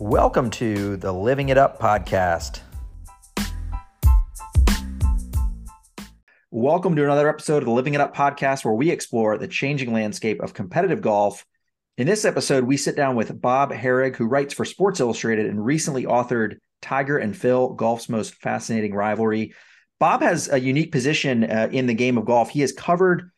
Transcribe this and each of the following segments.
Welcome to the Living It Up podcast. Welcome to another episode of the Living It Up podcast, where we explore the changing landscape of competitive golf. In this episode, we sit down with Bob Harig, who writes for Sports Illustrated and recently authored Tiger and Phil, Golf's Most Fascinating Rivalry. Bob has a unique position uh, in the game of golf. He has covered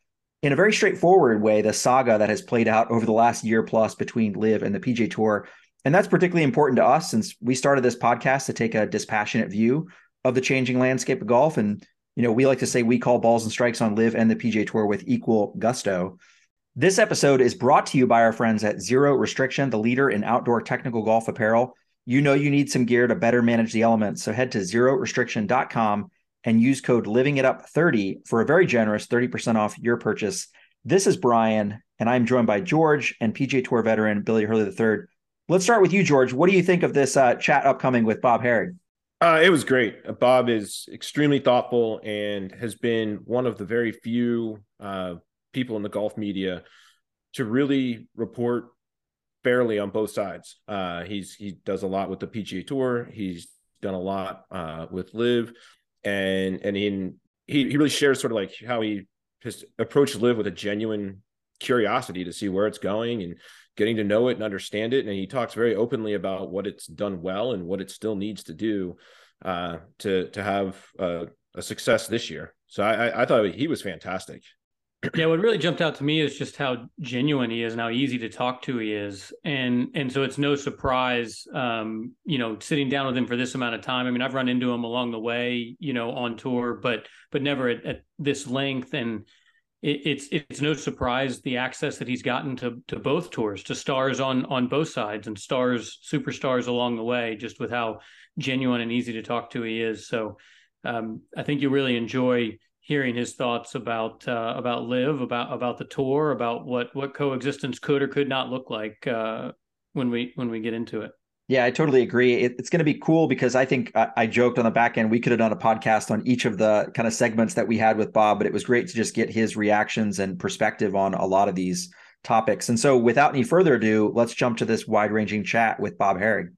in a very straightforward way the saga that has played out over the last year plus between LIV and the PGA Tour. And that's particularly important to us since we started this podcast to take a dispassionate view of the changing landscape of golf. And, you know, we like to say we call balls and strikes on LIV and the PGA Tour with equal gusto. This episode is brought to you by our friends at Zero Restriction, the leader in outdoor technical golf apparel. You know you need some gear to better manage the elements. So head to zerorestriction.com and use code LivingItUp30 for a very generous 30% off your purchase. This is Brian, and I'm joined by George and PGA Tour veteran Billy Hurley III. Let's start with you, George. What do you think of this uh, chat upcoming with Bob Harig? Uh, it was great. Bob is extremely thoughtful and has been one of the very few uh, people in the golf media to really report fairly on both sides. Uh, he's he does a lot with the PGA Tour. He's done a lot uh, with LIV, and and he he he really shares sort of like how he has approached LIV with a genuine curiosity to see where it's going and getting to know it and understand it. And he talks very openly about what it's done well and what it still needs to do uh, to to have uh, a success this year. So I, I thought he was fantastic. Yeah, what really jumped out to me is just how genuine he is and how easy to talk to he is, and and so it's no surprise, um, you know, sitting down with him for this amount of time. I mean, I've run into him along the way, you know, on tour, but but never at, at this length, and it, it's it's no surprise the access that he's gotten to to both tours, to stars on on both sides, and stars superstars along the way, just with how genuine and easy to talk to he is. So um, I think you really enjoy hearing his thoughts about uh, about LIV, about about the tour, about what what coexistence could or could not look like uh, when we when we get into it. Yeah, I totally agree. It, it's going to be cool because I think I, I, joked on the back end we could have done a podcast on each of the kind of segments that we had with Bob, but it was great to just get his reactions and perspective on a lot of these topics. And so, without any further ado, let's jump to this wide ranging chat with Bob Harig.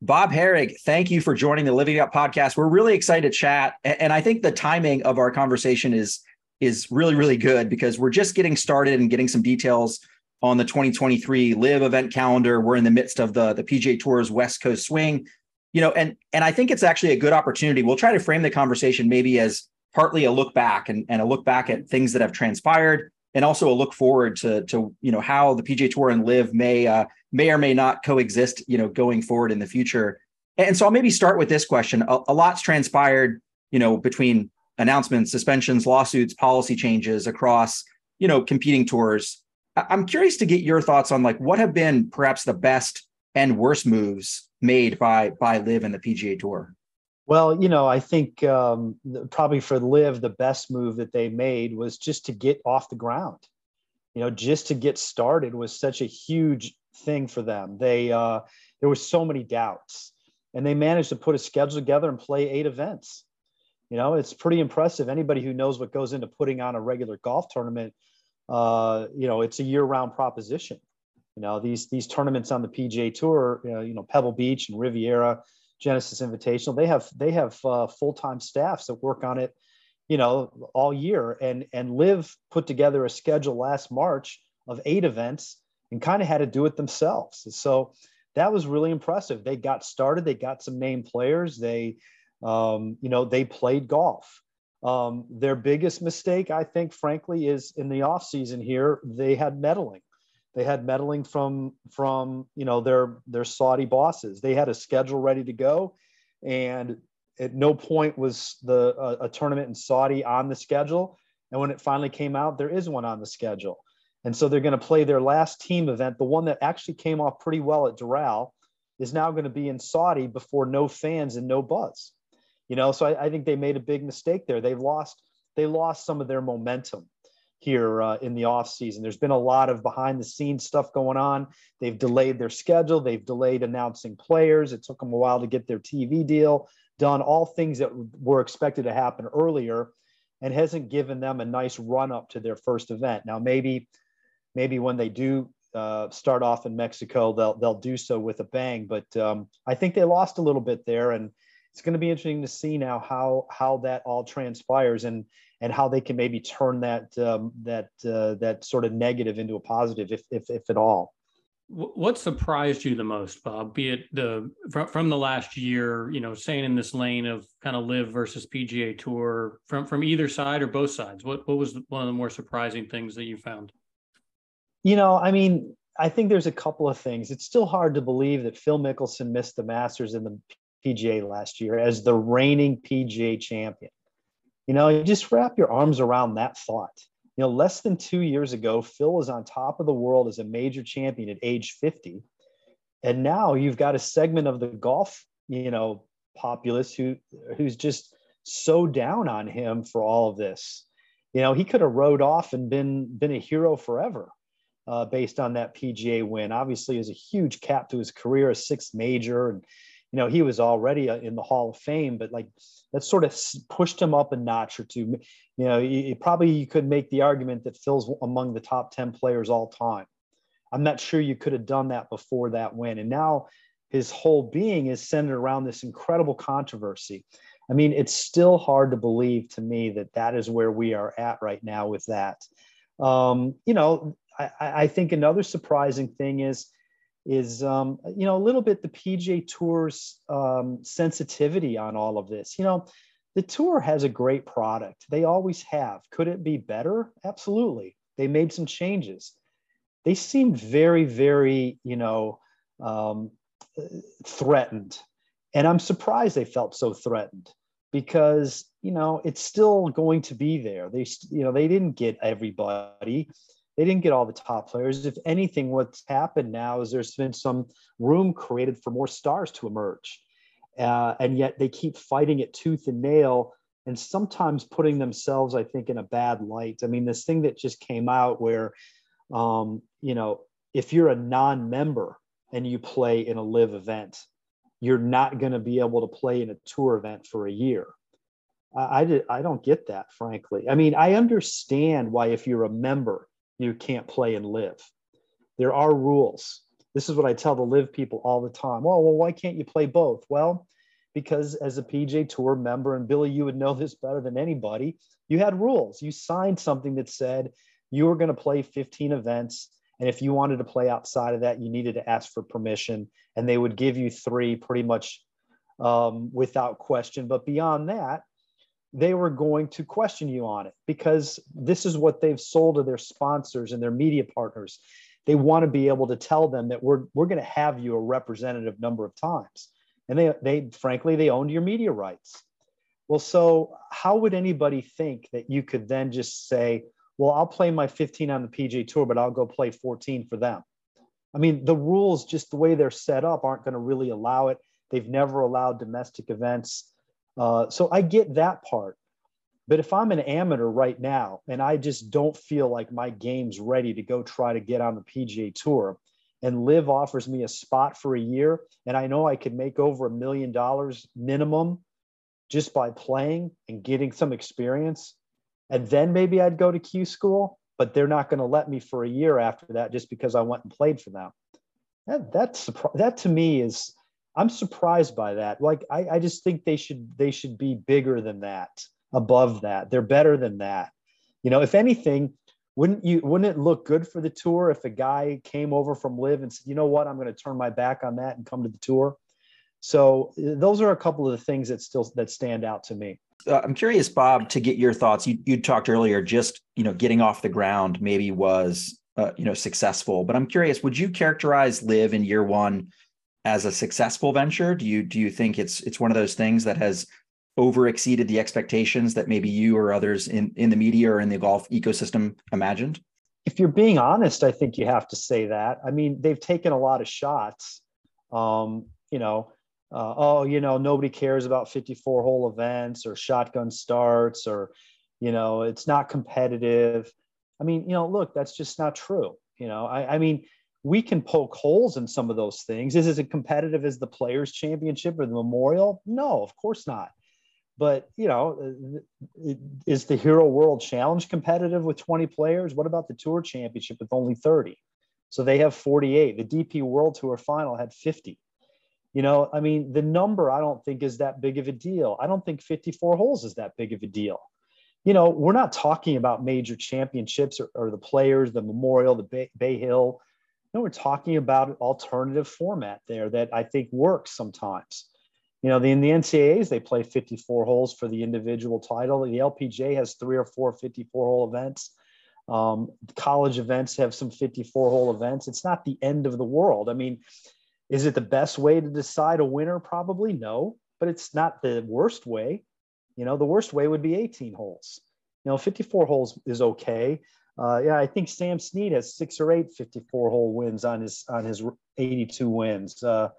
Bob Harig, thank you for joining the Living Up podcast. We're really excited to chat, and I think the timing of our conversation is is really really good because we're just getting started and getting some details on the 2023 LIV event calendar. We're in the midst of the the PGA Tour's West Coast swing, you know, and and I think it's actually a good opportunity. We'll try to frame the conversation maybe as partly a look back and, and a look back at things that have transpired and also a look forward to to you know how the PGA Tour and LIV may uh, may or may not coexist, you know, going forward in the future. And so I'll maybe start with this question. A, a lot's transpired, you know, between announcements, suspensions, lawsuits, policy changes across, you know, competing tours. I'm curious to get your thoughts on like what have been perhaps the best and worst moves made by by LIV and the PGA Tour. Well, you know, I think um, probably for LIV, the best move that they made was just to get off the ground. You know, just to get started was such a huge thing for them. They uh, there was so many doubts, and they managed to put a schedule together and play eight events. You know, it's pretty impressive. Anybody who knows what goes into putting on a regular golf tournament uh, you know, it's a year-round proposition. You know, these these tournaments on the PGA Tour, you know, you know Pebble Beach and Riviera, Genesis Invitational, they have they have uh, full-time staffs that work on it, you know, all year. And and LIV put together a schedule last March of eight events and kind of had to do it themselves. So that was really impressive. They got started. They got some name players. They, um, you know, they played golf. Um, their biggest mistake, I think, frankly, is in the off season here. They had meddling. They had meddling from from you know their their Saudi bosses. They had a schedule ready to go, and at no point was the uh, a tournament in Saudi on the schedule. And when it finally came out, there is one on the schedule. And so they're going to play their last team event, the one that actually came off pretty well at Doral, is now going to be in Saudi before no fans and no buzz. You know, so I, I think they made a big mistake there. They've lost they lost some of their momentum here uh, in the off season. There's been a lot of behind the scenes stuff going on. They've delayed their schedule. They've delayed announcing players. It took them a while to get their TV deal done. All things that were expected to happen earlier, and hasn't given them a nice run up to their first event. Now maybe maybe when they do uh, start off in Mexico, they'll they'll do so with a bang. But um, I think they lost a little bit there, and it's going to be interesting to see now how how that all transpires and and how they can maybe turn that um, that uh, that sort of negative into a positive, if if if at all. What surprised you the most, Bob? Be it the from, from the last year, you know, staying in this lane of kind of LIV versus PGA Tour from from either side or both sides. What what was one of the more surprising things that you found? You know, I mean, I think there's a couple of things. It's still hard to believe that Phil Mickelson missed the Masters in the PGA last year as the reigning PGA champion. You know, you just wrap your arms around that thought. You know, less than two years ago, Phil was on top of the world as a major champion at age 50. And now you've got a segment of the golf, you know, populace who who's just so down on him for all of this. You know, he could have rode off and been been a hero forever uh, based on that PGA win. Obviously, is a huge cap to his career, a sixth major, and you know he was already uh, in the Hall of Fame, but like that sort of pushed him up a notch or two. You know, you, probably you could make the argument that Phil's among the top 10 players all time. I'm not sure you could have done that before that win. And now his whole being is centered around this incredible controversy. I mean, it's still hard to believe to me that that is where we are at right now with that. Um, you know, I, I think another surprising thing is is um, you know a little bit the PGA Tour's um, sensitivity on all of this. You know, the tour has a great product. They always have. Could it be better? Absolutely. They made some changes. They seemed very, very, you know, um, threatened, and I'm surprised they felt so threatened because you know it's still going to be there. They, you know, they didn't get everybody they didn't get all the top players. If anything, what's happened now is there's been some room created for more stars to emerge. Uh, and yet they keep fighting it tooth and nail and sometimes putting themselves, I think, in a bad light. I mean, this thing that just came out where, um, you know, if you're a non member and you play in a LIV event, you're not going to be able to play in a tour event for a year. I, I, did, I don't get that, frankly. I mean, I understand why, if you're a member, you can't play and LIV. There are rules. This is what I tell the LIV people all the time. Well, well, why can't you play both? Well, because as a PGA Tour member, and Billy, you would know this better than anybody, you had rules. You signed something that said you were going to play 15 events. And if you wanted to play outside of that, you needed to ask for permission. And they would give you three pretty much um, without question. But beyond that, they were going to question you on it because this is what they've sold to their sponsors and their media partners. They want to be able to tell them that we're we're going to have you a representative number of times. And they they frankly they owned your media rights. Well, so how would anybody think that you could then just say, well, I'll play my 15 on the PGA Tour, but I'll go play 14 for them? I mean, the rules, just the way they're set up, aren't going to really allow it. They've never allowed domestic events uh, so I get that part. But if I'm an amateur right now and I just don't feel like my game's ready to go try to get on the PGA Tour, and LIV offers me a spot for a year, and I know I could make over a million dollars minimum just by playing and getting some experience, and then maybe I'd go to Q school, but they're not going to let me for a year after that just because I went and played for them. That that's that to me is I'm surprised by that. Like I, I just think they should they should be bigger than that, above that. They're better than that. You know, if anything, wouldn't you wouldn't it look good for the tour if a guy came over from LIV and said, you know what, I'm going to turn my back on that and come to the tour? So those are a couple of the things that still that stand out to me. Uh, I'm curious, Bob, to get your thoughts. You you talked earlier, just you know, getting off the ground maybe was uh, you know successful, but I'm curious, would you characterize LIV in year one as a successful venture? Do you do you think it's it's one of those things that has over exceeded the expectations that maybe you or others in in the media or in the golf ecosystem imagined? If you're being honest, I think you have to say that. I mean, they've taken a lot of shots. Um, you know, uh, oh, you know, nobody cares about 54 hole events or shotgun starts or, you know, it's not competitive. I mean, you know, look, that's just not true. You know, I, I mean, we can poke holes in some of those things. Is it as competitive as the Players Championship or the Memorial? No, of course not. But you know, uh, is the Hero World Challenge competitive with 20 players? What about the Tour Championship with only 30? So they have 48. The DP World Tour final had 50. You know, I mean, the number I don't think is that big of a deal. I don't think 54 holes is that big of a deal. You know, we're not talking about major championships or, or the players, the Memorial, the Bay, Bay Hill. No, we're talking about alternative format there that I think works sometimes. You know, the, in the NCAAs, they play 54 holes for the individual title. The LPGA has three or four 54 hole events. Um, college events have some 54 hole events. It's not the end of the world. I mean, is it the best way to decide a winner? Probably no, but it's not the worst way. You know, the worst way would be 18 holes. You know, 54 holes is okay. Uh, yeah, I think Sam Snead has six or eight 54 hole wins on his on his 82 wins. Uh,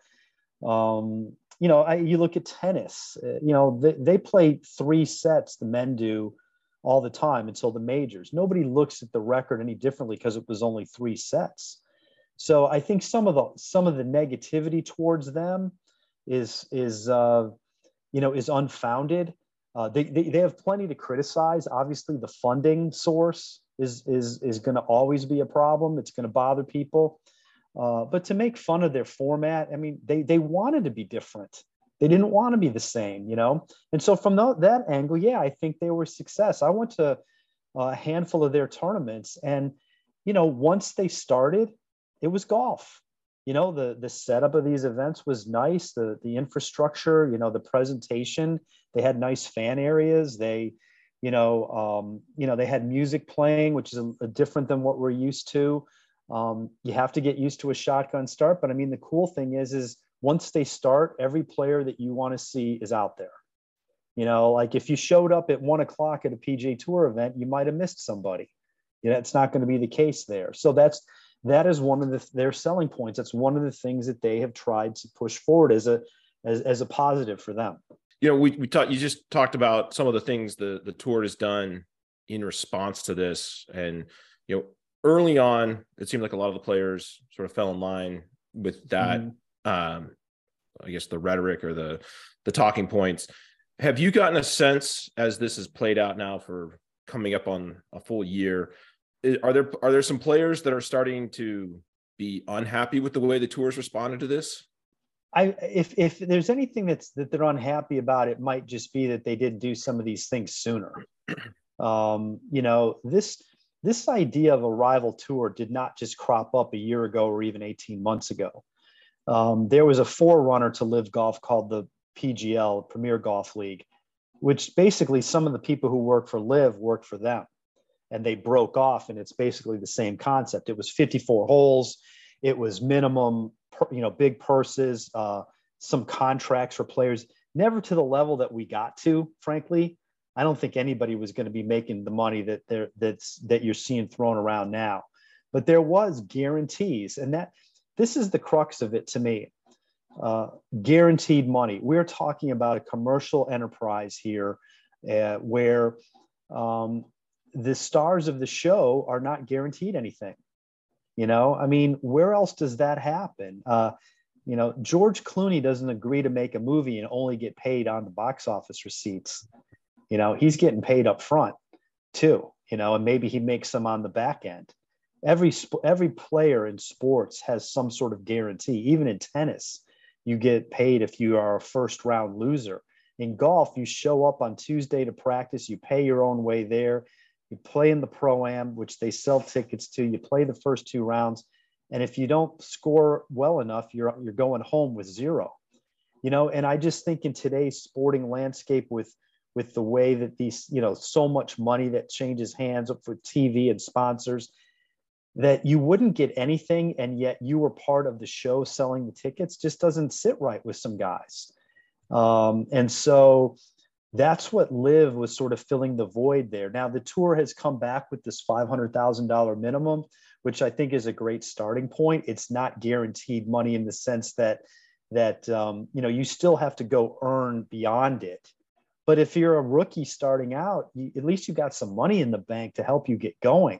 um, you know, I, you look at tennis. Uh, you know, they, they play three sets. The men do all the time until the majors. Nobody looks at the record any differently because it was only three sets. So I think some of the some of the negativity towards them is is uh, you know is unfounded. Uh, they, they they have plenty to criticize. Obviously, the funding source is is is going to always be a problem. It's going to bother people. Uh, but to make fun of their format, I mean, they they wanted to be different. They didn't want to be the same, you know. And so from the, that angle, yeah, I think they were success. I went to a handful of their tournaments, and you know, once they started, it was golf. You know, the the setup of these events was nice. The the infrastructure, you know, the presentation. They had nice fan areas. They, you know, um, you know, they had music playing, which is a, a different than what we're used to. Um, you have to get used to a shotgun start, but I mean, the cool thing is, is once they start, every player that you want to see is out there. You know, like if you showed up at one o'clock at a PGA Tour event, you might have missed somebody. You know, it's not going to be the case there. So that's that is one of the, their selling points. That's one of the things that they have tried to push forward as a as, as a positive for them. You know, we we talked. You just talked about some of the things the the tour has done in response to this, and you know, early on, it seemed like a lot of the players sort of fell in line with that. Mm-hmm. Um, I guess the rhetoric or the the talking points. Have you gotten a sense as this has played out now for coming up on a full year? Are there are there some players that are starting to be unhappy with the way the tours responded to this? I if if there's anything that's that they're unhappy about, it might just be that they didn't do some of these things sooner. Um, you know, this this idea of a rival tour did not just crop up a year ago or even 18 months ago. Um, there was a forerunner to LIV Golf called the PGL, Premier Golf League, which basically some of the people who work for LIV worked for them. And they broke off, and it's basically the same concept. It was 54 holes, it was minimum, you know, big purses, uh, some contracts for players, never to the level that we got to, frankly. I don't think anybody was going to be making the money that there that's that you're seeing thrown around now. But there was guarantees, and that this is the crux of it to me. Uh, guaranteed money. We're talking about a commercial enterprise here, uh, where um, the stars of the show are not guaranteed anything. You know, I mean, where else does that happen? Uh, you know, George Clooney doesn't agree to make a movie and only get paid on the box office receipts. You know he's getting paid up front too you know and maybe he makes some on the back end. Every every player in sports has some sort of guarantee. Even in tennis you get paid if you are a first round loser. In golf you show up on tuesday to practice you pay your own way there you play in the pro am which they sell tickets to. You play the first two rounds. And if you don't score well enough you're you're going home with zero. You know and i just think in today's sporting landscape with with the way that these, you know, so much money that changes hands up for TV and sponsors that you wouldn't get anything and yet you were part of the show selling the tickets just doesn't sit right with some guys. Um, and so that's what LIV was sort of filling the void there. Now the tour has come back with this $500,000 minimum, which I think is a great starting point. It's not guaranteed money in the sense that that um, you know you still have to go earn beyond it but if you're a rookie starting out, you, at least you got some money in the bank to help you get going.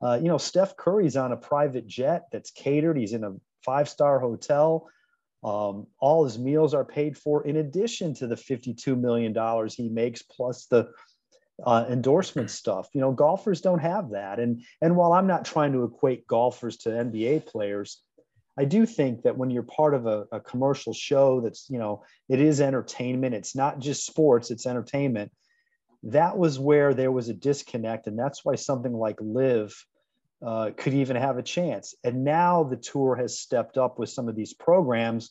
Uh, you know, Steph Curry's on a private jet that's catered. He's in a five star hotel. Um, all his meals are paid for in addition to the $52 million he makes, plus the uh, endorsement stuff. You know, golfers don't have that. And and while I'm not trying to equate golfers to NBA players, I do think that when you're part of a, a commercial show that's you know it is entertainment. It's not just sports. It's entertainment. That was where there was a disconnect, and that's why something like LIV uh, could even have a chance. And now the tour has stepped up with some of these programs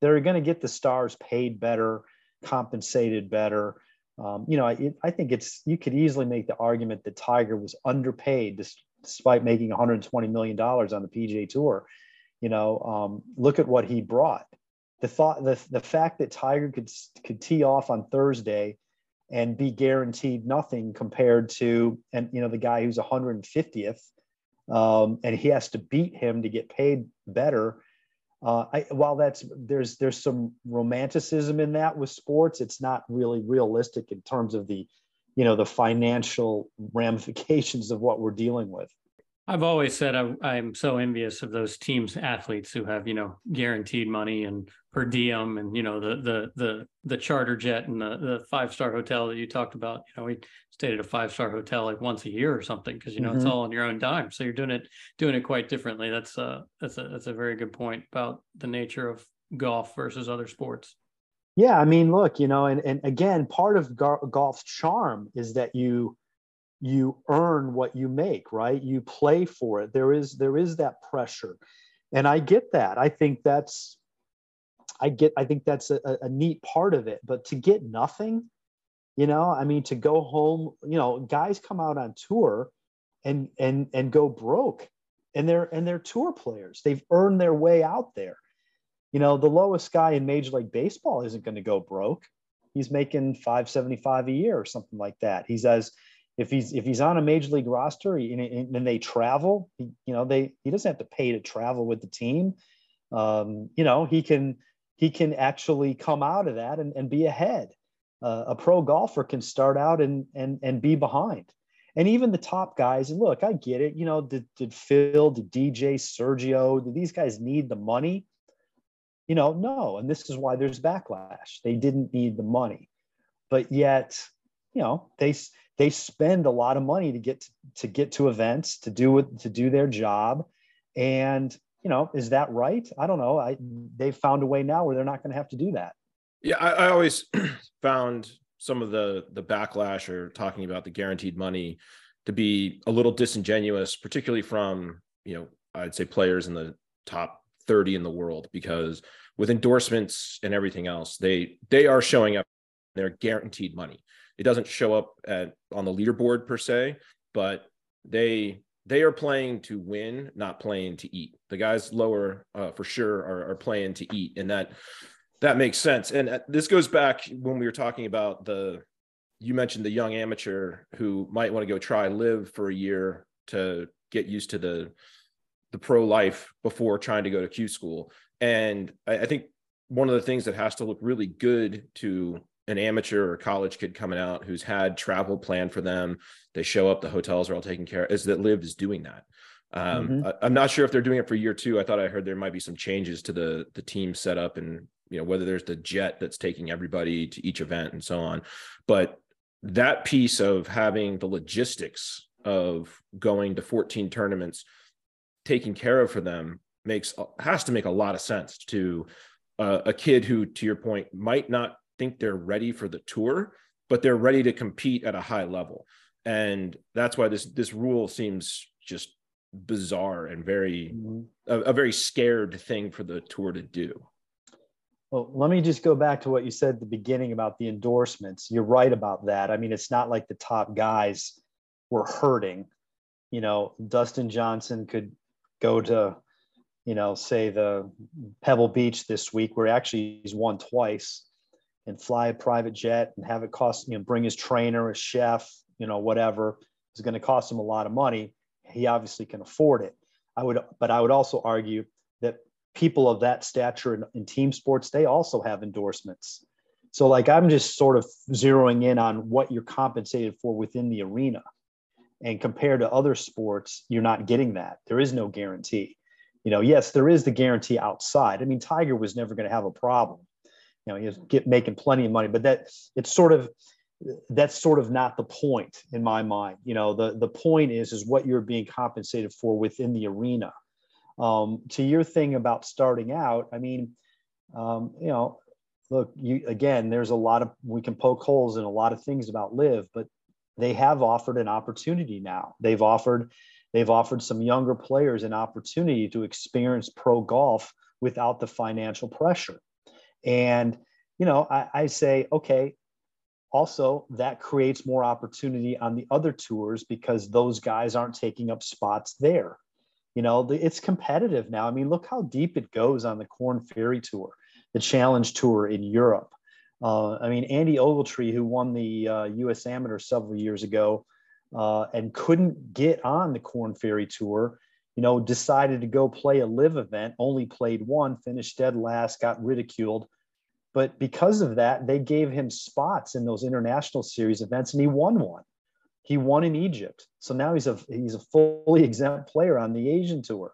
that are going to get the stars paid better, compensated better. Um, you know, I, I, think it's you could easily make the argument that Tiger was underpaid despite making 120 million dollars on the PGA Tour. You know, um, look at what he brought. The thought, the, the fact that Tiger could could tee off on Thursday and be guaranteed nothing compared to and you know the guy who's 150th um, and he has to beat him to get paid better. Uh, I, while that's there's there's some romanticism in that with sports, it's not really realistic in terms of the, you know, the financial ramifications of what we're dealing with. I've always said I, am so envious of those teams athletes who have you know guaranteed money and per diem and you know the the the the charter jet and the the five star hotel that you talked about. You know, we stayed at a five star hotel like once a year or something because you know mm-hmm. it's all on your own dime. So you're doing it doing it quite differently. That's uh that's a that's a very good point about the nature of golf versus other sports. Yeah, I mean, look, you know, and and again, part of gar- golf's charm is that you you earn what you make right? You play for it. There is there is that pressure. And i get that. I think that's i get i think that's a, a neat part of it. But to get nothing you know i mean to go home you know guys come out on tour and and and go broke. And they're and they're tour players. They've earned their way out there. You know the lowest guy in major league baseball isn't going to go broke. He's making 575 a year or something like that. He's as if he's if he's on a major league roster and, and they travel, he, you know, they he doesn't have to pay to travel with the team. Um, you know, he can he can actually come out of that and, and be ahead. Uh, a pro golfer can start out and and and be behind. And even the top guys, and look, I get it. You know, did, did Phil, did DJ, Sergio, did these guys need the money? You know, no. And this is why there's backlash. They didn't need the money. But yet, you know, they they spend a lot of money to get to, to get to events to do to do their job. And you know is that right? I don't know. I they've found a way now where they're not going to have to do that. Yeah I, I always found some of the the backlash or talking about the guaranteed money to be a little disingenuous particularly from you know i'd say players in the top 30 in the world because with endorsements and everything else they they are showing up they're guaranteed money it doesn't show up at on the leaderboard per se, but they they are playing to win, not playing to eat. The guys lower uh, for sure are, are playing to eat, and that that makes sense. And uh, this goes back when we were talking about the you mentioned the young amateur who might want to go try LIV for a year to get used to the the pro life before trying to go to Q school. And I, I think one of the things that has to look really good to an amateur or college kid coming out who's had travel planned for them. They show up, the hotels are all taken care of. Is that LIV is doing that? Um, mm-hmm. I, am not sure if they're doing it for year two. I thought I heard there might be some changes to the the team setup and you know whether there's the jet that's taking everybody to each event and so on. But that piece of having the logistics of going to 14 tournaments taken care of for them makes has to make a lot of sense to uh, a kid who to your point might not think they're ready for the tour, but they're ready to compete at a high level. And that's why this this rule seems just bizarre and very mm-hmm. a, a very scared thing for the tour to do. Well, let me just go back to what you said at the beginning about the endorsements. You're right about that. I mean, it's not like the top guys were hurting. You know, Dustin Johnson could go to, you know, say the Pebble Beach this week, where actually he's won twice and fly a private jet and have it cost, you know, bring his trainer, a chef, you know, whatever is going to cost him a lot of money. He obviously can afford it. I would, but I would also argue that people of that stature in, in team sports, they also have endorsements. So, like, I'm just sort of zeroing in on what you're compensated for within the arena. And compared to other sports, you're not getting that. There is no guarantee. You know, yes, there is the guarantee outside. I mean, Tiger was never going to have a problem you know, was get, making plenty of money, but that it's sort of that's sort of not the point in my mind. You know, the the point is is what you're being compensated for within the arena. Um, to your thing about starting out, I mean, um, you know, look, you again, there's a lot of we can poke holes in a lot of things about LIV but they have offered an opportunity now. They've offered they've offered some younger players an opportunity to experience pro golf without the financial pressure. And you know, I, I say, okay, also that creates more opportunity on the other tours because those guys aren't taking up spots there. You know it's competitive now. I mean look how deep it goes on the Corn Ferry tour the challenge tour in europe. Uh, i mean andy ogletree who won the uh, us amateur several years ago uh, and couldn't get on the Corn Ferry tour you know decided to go play a LIV event only played one finished dead last got ridiculed but because of that, they gave him spots in those international series events, and he won one. He won in Egypt, so now he's a he's a fully exempt player on the Asian tour.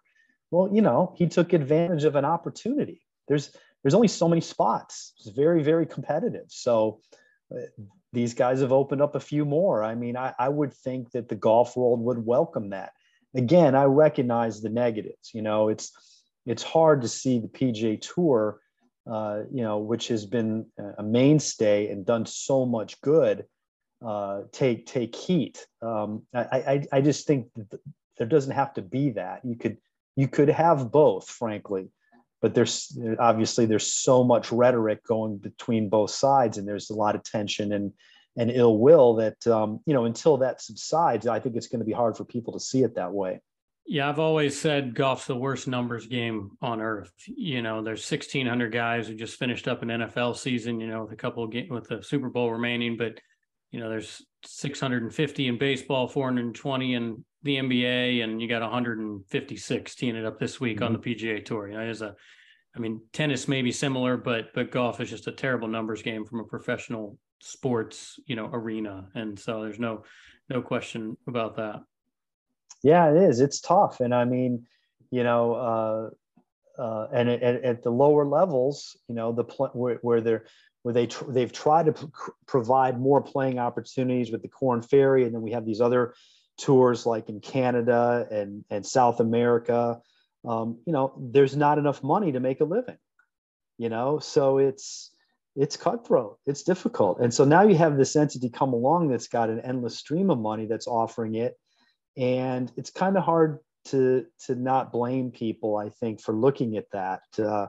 Well, you know, he took advantage of an opportunity. There's there's only so many spots. It's very very competitive. So uh, these guys have opened up a few more. I mean, I, I would think that the golf world would welcome that. Again, I recognize the negatives. You know, it's it's hard to see the PGA Tour uh, you know, which has been a mainstay and done so much good, uh, take take heat. Um, I, I I just think there doesn't have to be that. You could you could have both, frankly, but there's obviously there's so much rhetoric going between both sides, and there's a lot of tension and and ill will that um, you know until that subsides, I think it's going to be hard for people to see it that way. Yeah, I've always said golf's the worst numbers game on earth. You know, there's 1,600 guys who just finished up an NFL season. You know, with a couple of with the Super Bowl remaining, but you know, there's 650 in baseball, 420 in the NBA, and you got 156 teeing it up this week mm-hmm. on the PGA Tour. You know, there's a, I mean, tennis may be similar, but but golf is just a terrible numbers game from a professional sports, you know, arena, and so there's no no question about that. Yeah, it is. It's tough, and I mean, you know, uh, uh, and at, at, the lower levels, you know, the pl- where, where they're where they tr- they've tried to p- provide more playing opportunities with the Corn Ferry, and then we have these other tours like in Canada and and South America. Um, you know, there's not enough money to make a living. You know, so it's it's cutthroat. It's difficult, and so now you have this entity come along that's got an endless stream of money that's offering it. And it's kind of hard to to not blame people i think for looking at that uh,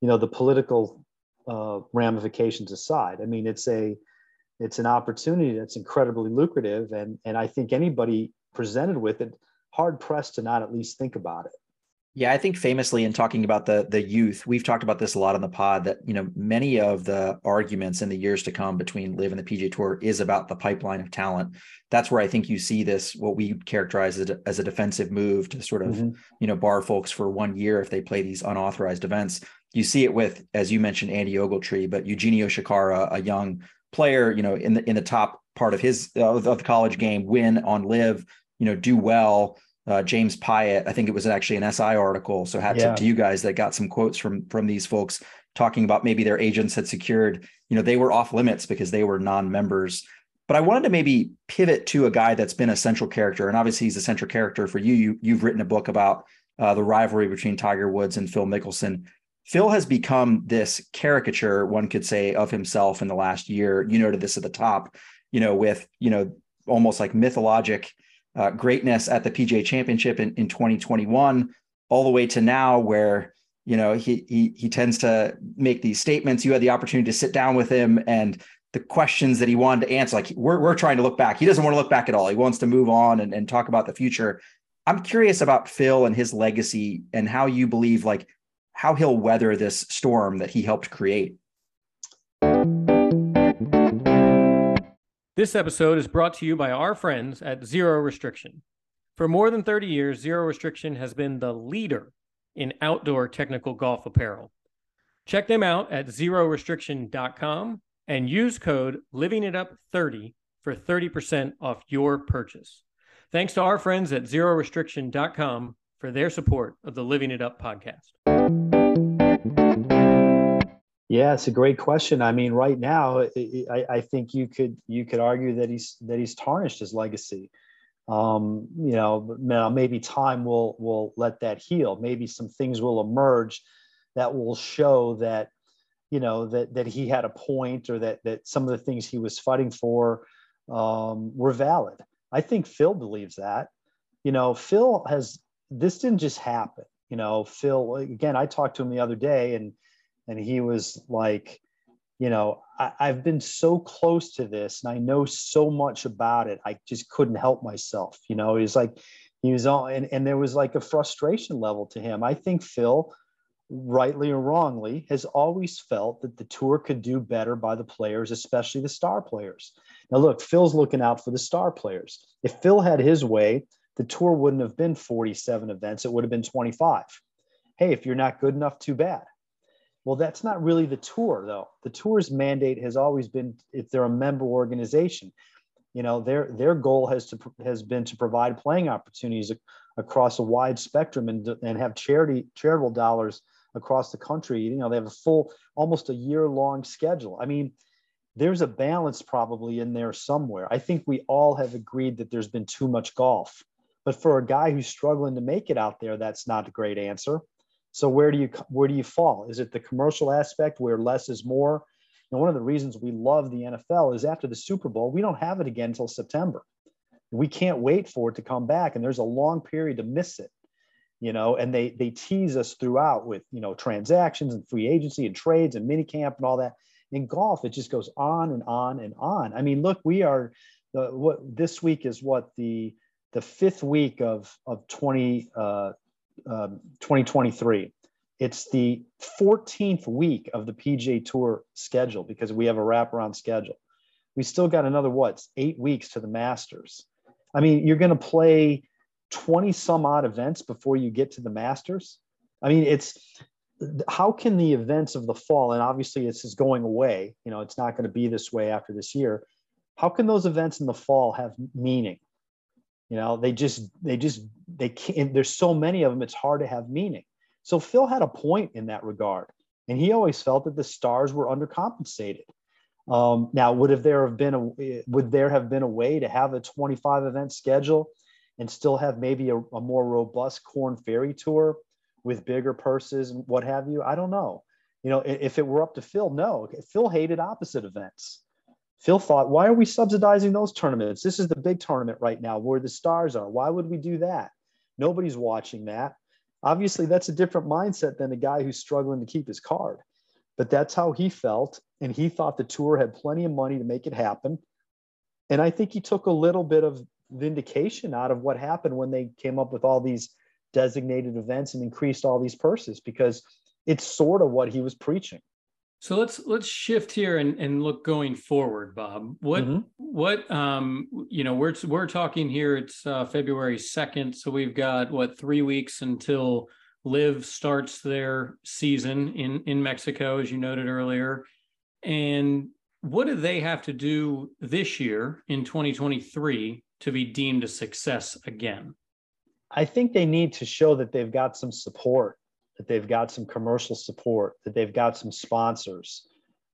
you know the political uh, ramifications aside. I mean it's a it's an opportunity that's incredibly lucrative. And and i think anybody presented with it hard pressed to not at least think about it yeah, I think famously in talking about the the youth, we've talked about this a lot on the pod that you know many of the arguments in the years to come between LIV and the PGA Tour is about the pipeline of talent. That's where I think you see this what we characterize as a, as a defensive move to sort of mm-hmm. you know bar folks for one year if they play these unauthorized events. You see it with, as you mentioned, Andy Ogletree, but Eugenio Chacarra, a young player, you know, in the in the top part of his of the college game, win on LIV, you know, do well uh, James Piot. I think it was actually an SI article. So hats yeah. up to you guys that got some quotes from from these folks talking about maybe their agents had secured, you know, they were off limits because they were non-members. But I wanted to maybe pivot to a guy that's been a central character, and obviously he's a central character for you. you you've written a book about uh, the rivalry between Tiger Woods and Phil Mickelson. Phil has become this caricature, one could say, of himself in the last year. You noted this at the top, you know, with you know almost like mythologic uh, greatness at the PGA Championship in, in 2021, all the way to now, where you know he he he tends to make these statements. You had the opportunity to sit down with him, and the questions that he wanted to answer, like we're we're trying to look back. He doesn't want to look back at all. He wants to move on and, and talk about the future. I'm curious about Phil and his legacy and how you believe like how he'll weather this storm that he helped create. This episode is brought to you by our friends at Zero Restriction. For more than 30 years, Zero Restriction has been the leader in outdoor technical golf apparel. Check them out at zerorestriction.com and use code LivingItUp30 for 30% off your purchase. Thanks to our friends at zerorestriction.com for their support of the Living It Up podcast. Yeah, it's a great question. I mean, right now, I, I think you could you could argue that he's that he's tarnished his legacy. Um, you know, now maybe time will will let that heal. Maybe some things will emerge that will show that you know that that he had a point or that that some of the things he was fighting for um, were valid. I think Phil believes that. You know, Phil has this didn't just happen. You know, Phil again. I talked to him the other day and and he was like you know I, have been so close to this and i know so much about it. I just couldn't help myself you know? He's like he was on and, and there was like a frustration level to him. I think phil rightly or wrongly has always felt that the tour could do better by the players especially the star players. Now look phil's looking out for the star players. If phil had his way the tour wouldn't have been 47 events. It would have been 25 hey if you're not good enough too bad well, that's not really the tour, though. The tour's mandate has always been if they're a member organization, you know, their their goal has to has been to provide playing opportunities across a wide spectrum and and have charity charitable dollars across the country. You know, they have a full almost a year long schedule. I mean, there's a balance probably in there somewhere. I think we all have agreed that there's been too much golf. But for a guy who's struggling to make it out there, that's not a great answer. So where do you where do you fall? Is it the commercial aspect where less is more? And one of the reasons we love the NFL is after the Super Bowl, we don't have it again until September. We can't wait for it to come back, and there's a long period to miss it. You know, and they they tease us throughout with you know transactions and free agency and trades and mini camp and all that. In golf, it just goes on and on and on. I mean, look, we are the what this week is what the the fifth week of of 20 uh, um, 2023. It's the 14th week of the PGA Tour schedule because we have a wraparound schedule. We still got another what eight weeks to the Masters. I mean, you're going to play 20 some odd events before you get to the Masters. I mean, it's how can the events of the fall, and obviously this is going away, you know, it's not going to be this way after this year. How can those events in the fall have meaning? You know, they just they just they can't. There's so many of them. It's hard to have meaning. So Phil had a point in that regard, and he always felt that the stars were undercompensated. Um, now, would have there have been a would there have been a way to have a 25 event schedule and still have maybe a, a more robust corn Ferry tour with bigger purses and what have you? I don't know. You know, if it were up to Phil, no. Phil hated opposite events. Phil thought, why are we subsidizing those tournaments? This is the big tournament right now where the stars are. Why would we do that? Nobody's watching that. Obviously, that's a different mindset than a guy who's struggling to keep his card. But that's how he felt. And he thought the tour had plenty of money to make it happen. And I think he took a little bit of vindication out of what happened when they came up with all these designated events and increased all these purses because it's sort of what he was preaching. So let's let's shift here and, and look going forward, Bob. What mm-hmm. what um you know we're we're talking here. It's uh, February second, so we've got what three weeks until LIV starts their season in in Mexico, as you noted earlier. And what do they have to do this year in 2023 to be deemed a success again? I think they need to show that they've got some support that they've got some commercial support, that they've got some sponsors,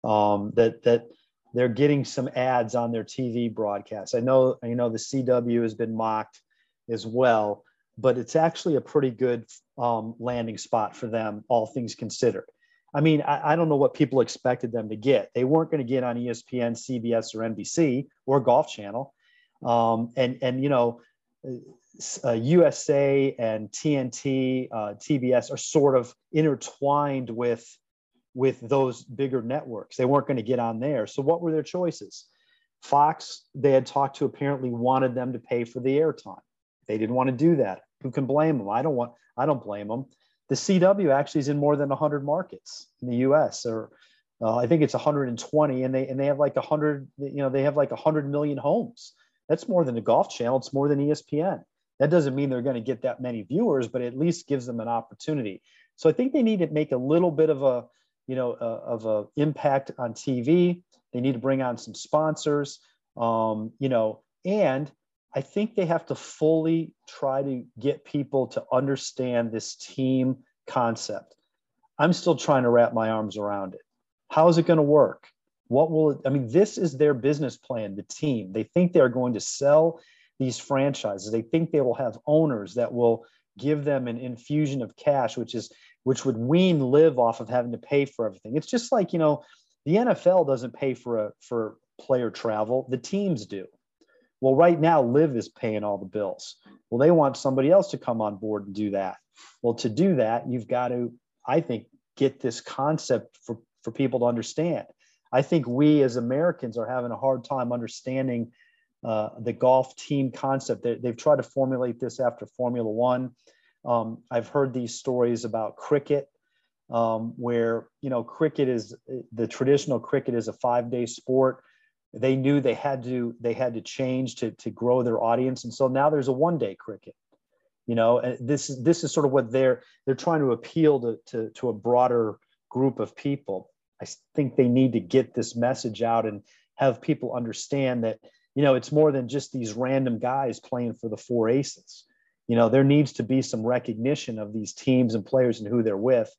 um, that that they're getting some ads on their TV broadcasts. I know you know the CW has been mocked as well, but it's actually a pretty good um, landing spot for them, all things considered. I mean, I, I, don't know what people expected them to get. They weren't going to get on ESPN, CBS, or NBC or Golf Channel, um, and and you know uh, USA and TNT, uh, TBS are sort of intertwined with with those bigger networks. They weren't going to get on there. So what were their choices? Fox, they had talked to apparently wanted them to pay for the airtime. They didn't want to do that. Who can blame them? I don't want. I don't blame them. The CW actually is in more than 100 markets in the U.S. or uh, I think it's 120, and they and they have like 100. You know, they have like 100 million homes. That's more than the Golf Channel. It's more than ESPN. That doesn't mean they're going to get that many viewers, but at least gives them an opportunity. So I think they need to make a little bit of a, you know, uh, of a impact on TV. They need to bring on some sponsors, um, you know, and I think they have to fully try to get people to understand this team concept. I'm still trying to wrap my arms around it. How is it going to work? What will it, I mean? This is their business plan, the team. They think they're going to sell these franchises. They think they will have owners that will give them an infusion of cash, which is which would wean LIV off of having to pay for everything. It's just like, you know, the NFL doesn't pay for a for player travel, the teams do. Well, right now, LIV is paying all the bills. Well, they want somebody else to come on board and do that. Well, to do that, you've got to, I think, get this concept for, for people to understand. I think we as Americans are having a hard time understanding uh, the golf team concept. They, have tried to formulate this after Formula One. Um, I've heard these stories about cricket, um, where you know cricket is the traditional cricket is a five-day sport they knew they had to they had to change to to grow their audience and so now there's a one day cricket you know and this is this is sort of what they're they're trying to appeal to, to to a broader group of people i think they need to get this message out and have people understand that you know it's more than just these random guys playing for the four aces you know there needs to be some recognition of these teams and players and who they're with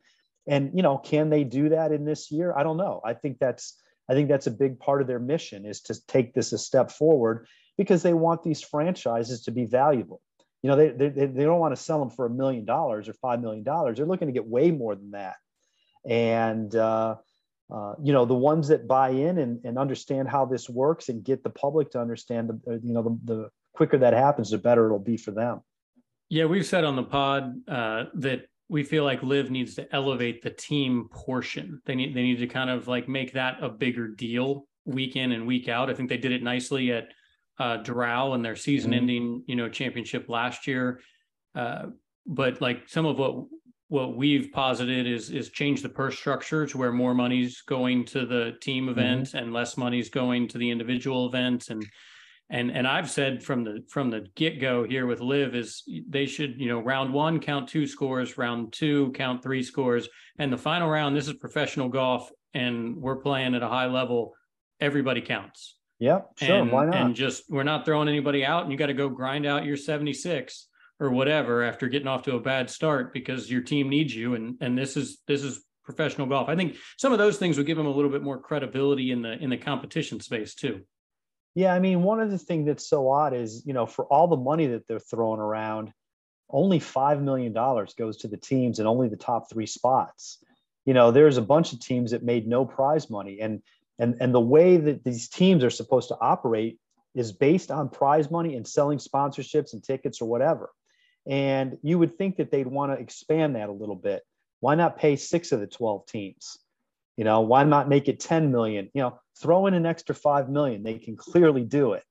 and you know can they do that in this year i don't know i think that's I think that's a big part of their mission is to take this a step forward because they want these franchises to be valuable. You know, they, they, they don't want to sell them for a million dollars or $5 million. They're looking to get way more than that. And, uh, uh, you know, the ones that buy in and, and understand how this works and get the public to understand, the, uh, you know, the, the quicker that happens, the better it'll be for them. Yeah, we've said on the pod uh, that we feel like LIV needs to elevate the team portion. They need they need to kind of like make that a bigger deal week in and week out. I think they did it nicely at uh, Doral and their season-ending mm-hmm. you know championship last year. Uh, but like some of what what we've posited is is change the purse structure to where more money's going to the team event mm-hmm. and less money's going to the individual event and and and I've said from the from the get go here with LIV is they should you know round one count two scores, round two count three scores, and the final round. This is professional golf, and we're playing at a high level. Everybody counts. Yeah, sure. And, Why not? And just we're not throwing anybody out, and you got to go grind out your seventy six or whatever after getting off to a bad start because your team needs you, and and this is this is professional golf. I think some of those things would give them a little bit more credibility in the in the competition space too. Yeah, I mean, one of the things that's so odd is, you know, for all the money that they're throwing around, only $5 million goes to the teams and only the top three spots. You know, there's a bunch of teams that made no prize money. And and and the way that these teams are supposed to operate is based on prize money and selling sponsorships and tickets or whatever. And you would think that they'd want to expand that a little bit. Why not pay six of the 12 teams? You know, why not make it 10 million? You know, throw in an extra 5 million. They can clearly do it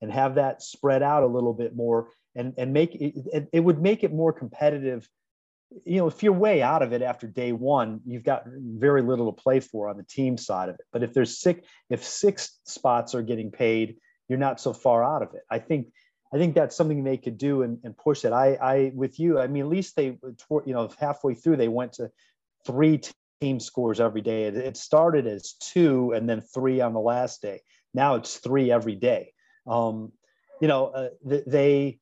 and have that spread out a little bit more and, and make it, it would make it more competitive. You know, if you're way out of it after day one, you've got very little to play for on the team side of it. But if there's six, if six spots are getting paid, you're not so far out of it. I think I think that's something they could do and, and push it. I, I, with you, I mean, at least they, you know, halfway through they went to three team scores every day. It, started as two and then three on the last day. Now it's three every day. Um, you know, uh, they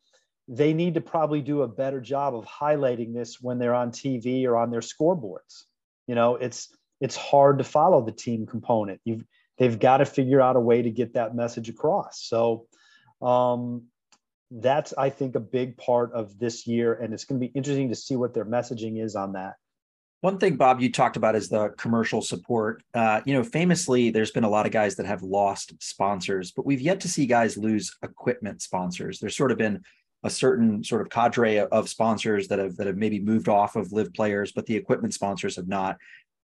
they need to probably do a better job of highlighting this when they're on TV or on their scoreboards. You know, it's it's hard to follow the team component. You've they've got to figure out a way to get that message across. So um, that's I think a big part of this year, and it's going to be interesting to see what their messaging is on that. One thing, Bob, you talked about is the commercial support. Uh, you know, famously, there's been a lot of guys that have lost sponsors, but we've yet to see guys lose equipment sponsors. There's sort of been a certain sort of cadre of sponsors that have that have maybe moved off of LIV players, but the equipment sponsors have not.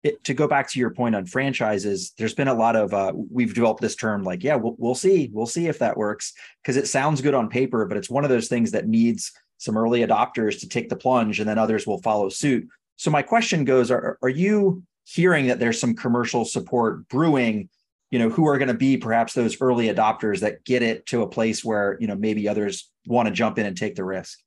It, to go back to your point on franchises, there's been a lot of uh, we've developed this term like, yeah, we'll, we'll see, we'll see if that works because it sounds good on paper, but it's one of those things that needs some early adopters to take the plunge, and then others will follow suit so my question goes: Are are you hearing that there's some commercial support brewing? You know, who are going to be perhaps those early adopters that get it to a place where you know maybe others want to jump in and take the risk?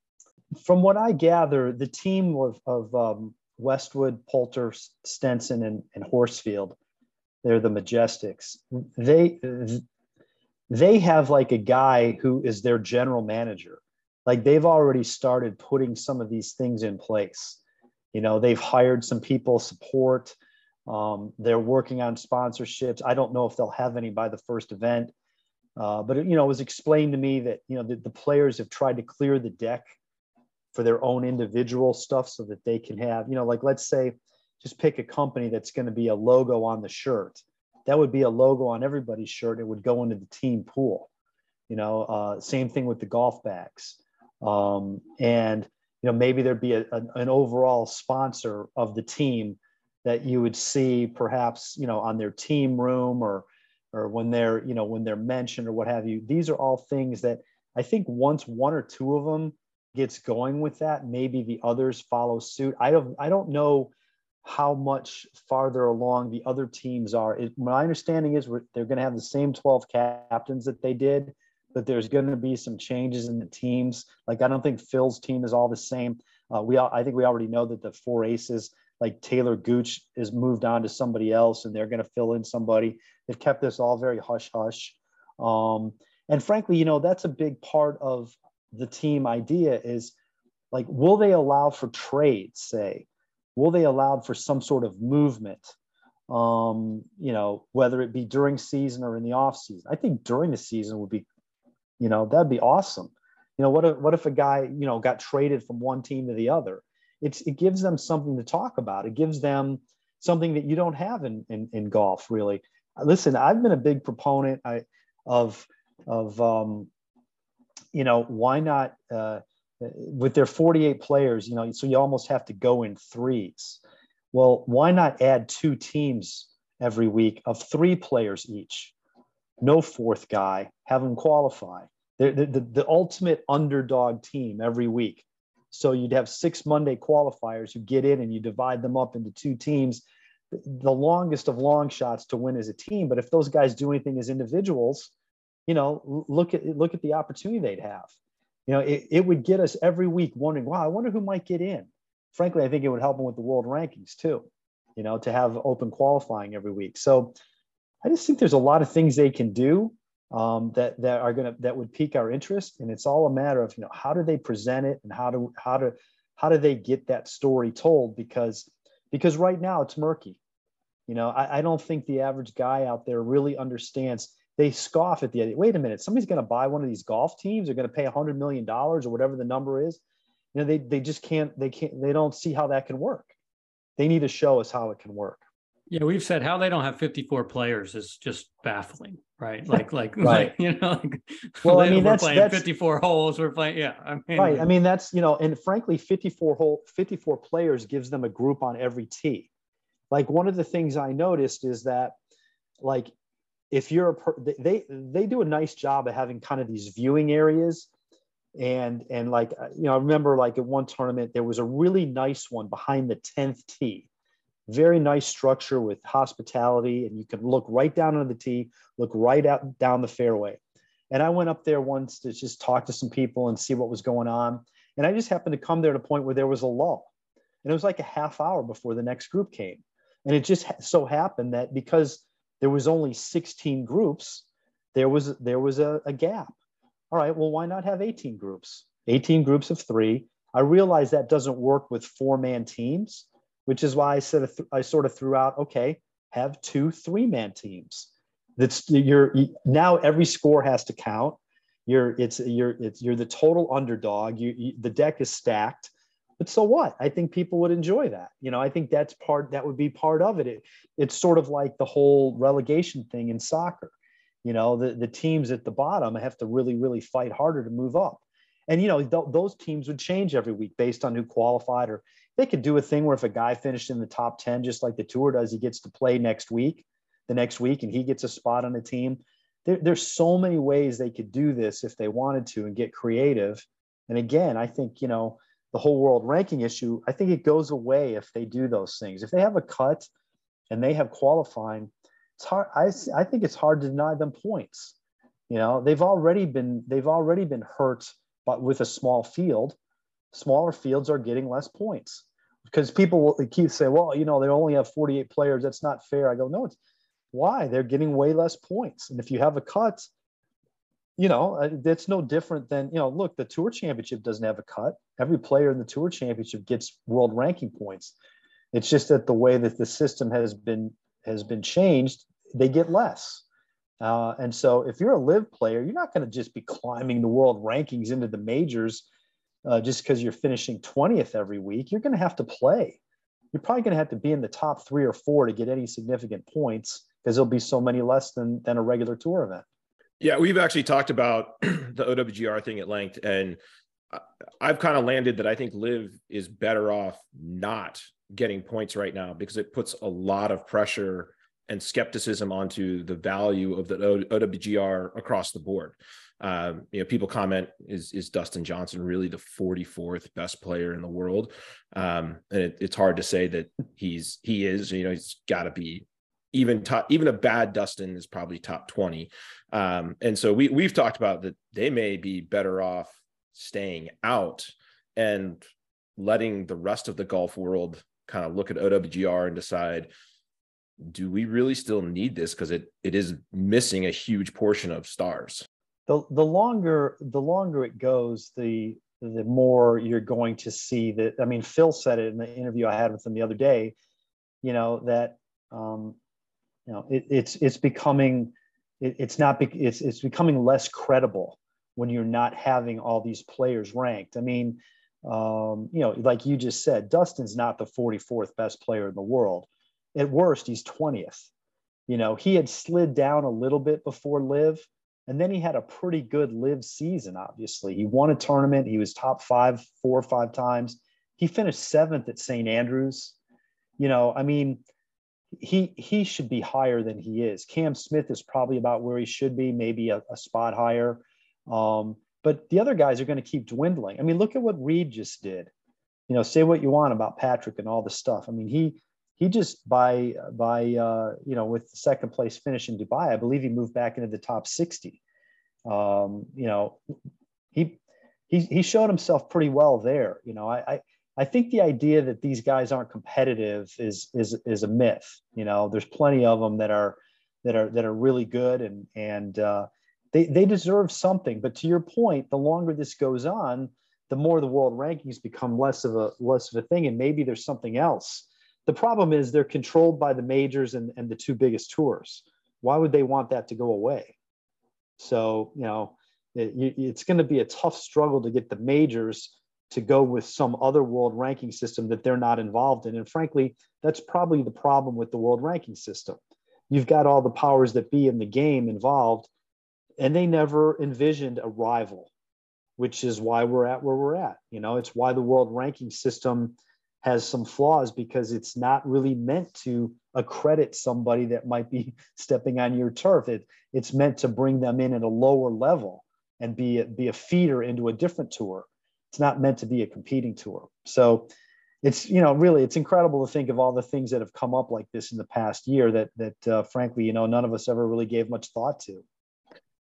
From what I gather, the team of, of um, Westwood, Poulter, Stenson, and, and Horsfield, they're the Majestics. They they have like a guy who is their general manager. Like they've already started putting some of these things in place. You know, they've hired some people support. Um, they're working on sponsorships. I don't know if they'll have any by the first event, uh, but it, you know, it was explained to me that you know the, the players have tried to clear the deck for their own individual stuff so that they can have, you know, like let's say, just pick a company that's going to be a logo on the shirt. That would be a logo on everybody's shirt. It would go into the team pool. You know, uh, same thing with the golf bags. Um, and you know, maybe there'd be a, an, an overall sponsor of the team that you would see perhaps you know on their team room or or when they're you know when they're mentioned or what have you these are all things that i think once one or two of them gets going with that maybe the others follow suit i don't i don't know how much farther along the other teams are it, my understanding is they're going to have the same 12 captains that they did but there's going to be some changes in the teams like i don't think phil's team is all the same uh, we i think we already know that the four aces like Taylor Gooch is moved on to somebody else and they're going to fill in somebody. They've kept this all very hush hush. Um, and frankly, you know, that's a big part of the team idea is like, will they allow for trades, say? Will they allow for some sort of movement? Um, you know, whether it be during season or in the off season. I think during the season would be, you know, that'd be awesome. You know, what if what if a guy, you know, got traded from one team to the other? it's it gives them something to talk about. It gives them something that you don't have in in, in golf really. Listen, I've been a big proponent I, of of um, you know why not uh, with their 48 players you know so you almost have to go in threes well why not add two teams every week of three players each no fourth guy have them qualify the, the, the ultimate underdog team every week so you'd have six Monday qualifiers who get in and you divide them up into two teams. The longest of long shots to win as a team. But if those guys do anything as individuals, you know, look at look at the opportunity they'd have. You know, it, it would get us every week wondering, wow, I wonder who might get in. Frankly, I think it would help them with the world rankings too, you know, to have open qualifying every week. So I just think there's a lot of things they can do um, that that are to that would pique our interest and it's all a matter of you know how do they present it and how do how do how do they get that story told because because right now it's murky you know I, I don't think the average guy out there really understands they scoff at the idea wait a minute somebody's going to buy one of these golf teams they're going to pay a hundred million dollars or whatever the number is you know they, they just can't they can't they don't see how that can work they need to show us how it can work yeah, we've said how they don't have 54 players is just baffling, right? Like, like, right. like you know, like, well, I mean, that's playing that's, 54 holes. We're playing, yeah. I mean, right. I mean, that's you know, and frankly, 54 hole, 54 players gives them a group on every tee. Like one of the things I noticed is that, like, if you're a they they do a nice job of having kind of these viewing areas. And and like uh, you know i remember like at one tournament there was a really nice one behind the 10th tee. Very nice structure with hospitality and you can look right down on the tee look right out down the fairway. And i went up there once to just talk to some people and see what was going on. And i just happened to come there at a point where there was a lull. And it was like a half hour before the next group came. And it just so happened that because there was only 16 groups there was there was a, a gap all right well why not have 18 groups 18 groups of three i realize that doesn't work with four man teams which is why I said I sort of threw out, okay, have two three-man teams. That's you're now every score has to count. You're it's you're it's you're the total underdog. You, you the deck is stacked, but so what? I think people would enjoy that. You know, I think that's part that would be part of it. it it's sort of like the whole relegation thing in soccer. You know, the the teams at the bottom have to really really fight harder to move up and you know th- those teams would change every week based on who qualified or they could do a thing where if a guy finished in the top 10 just like the tour does he gets to play next week the next week and he gets a spot on the team there, there's so many ways they could do this if they wanted to and get creative and again i think you know the whole world ranking issue i think it goes away if they do those things if they have a cut and they have qualifying it's hard i, I think it's hard to deny them points you know they've already been they've already been hurt but with a small field, smaller fields are getting less points because people will keep saying, well, you know, they only have 48 players. That's not fair. I go, no, it's why they're getting way less points. And if you have a cut, you know, uh, that's no different than, you know, look, the tour championship doesn't have a cut. Every player in the tour championship gets world ranking points. It's just that the way that the system has been has been changed, they get less. Uh, and so, if you're a LIV player, you're not going to just be climbing the world rankings into the majors uh, just because you're finishing 20th every week. You're going to have to play. You're probably going to have to be in the top three or four to get any significant points because there'll be so many less than than a regular tour event. Yeah, we've actually talked about the OWGR thing at length, and I've kind of landed that I think LIV is better off not getting points right now because it puts a lot of pressure and skepticism onto the value of the OWGR across the board. Um, you know, people comment is is Dustin Johnson really the 44th best player in the world? Um, and it, it's hard to say that he's he is. You know, he's got to be even top. Even a bad Dustin is probably top 20. Um, and so we we've talked about that they may be better off staying out and letting the rest of the golf world kind of look at OWGR and decide do we really still need this because it it is missing a huge portion of stars the the longer the longer it goes the the more you're going to see that i mean phil said it in the interview i had with him the other day you know that um you know it, it's it's becoming it, it's not it's it's becoming less credible when you're not having all these players ranked i mean um you know like you just said dustin's not the 44th best player in the world at worst he's 20th you know he had slid down a little bit before LIV and then he had a pretty good LIV season, obviously. He won a tournament. He was top five four or five times. He finished seventh at St. Andrews. You know, I mean, he he should be higher than he is. Cam Smith is probably about where he should be, maybe a, a spot higher. Um, but the other guys are going to keep dwindling. I mean, look at what Reed just did. You know, say what you want about Patrick and all this stuff. I mean, he he just by by uh, you know with the second place finish in Dubai, I believe he moved back into the top 60. Um, you know, he he he showed himself pretty well there. You know, I I think the idea that these guys aren't competitive is is is a myth. You know, there's plenty of them that are that are that are really good and and uh, they they deserve something. But to your point, the longer this goes on, the more the world rankings become less of a less of a thing, and maybe there's something else the problem is they're controlled by the majors and, and the two biggest tours. Why would they want that to go away? So, you know, it, it's going to be a tough struggle to get the majors to go with some other world ranking system that they're not involved in. And frankly, that's probably the problem with the world ranking system. You've got all the powers that be in the game involved, and they never envisioned a rival, which is why we're at where we're at. You know, it's why the world ranking system has some flaws because it's not really meant to accredit somebody that might be stepping on your turf. It, it's meant to bring them in at a lower level and be a, be a feeder into a different tour. It's not meant to be a competing tour. So it's you know really it's incredible to think of all the things that have come up like this in the past year that that uh, frankly you know none of us ever really gave much thought to.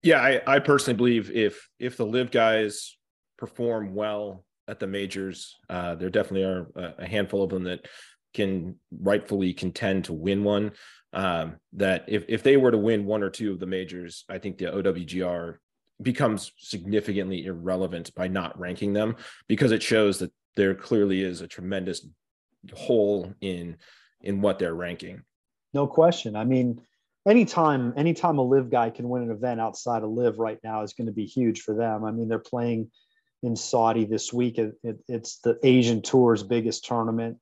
Yeah, I, I personally believe if if the LIV guys perform well at the majors. Uh, there definitely are a handful of them that can rightfully contend to win one. Um, that if, if they were to win one or two of the majors, I think the OWGR becomes significantly irrelevant by not ranking them because it shows that there clearly is a tremendous hole in in what they're ranking. No question. I mean, anytime anytime a LIV guy can win an event outside of LIV right now is going to be huge for them. I mean, they're playing in Saudi this week. It, it, it's the Asian Tour's biggest tournament.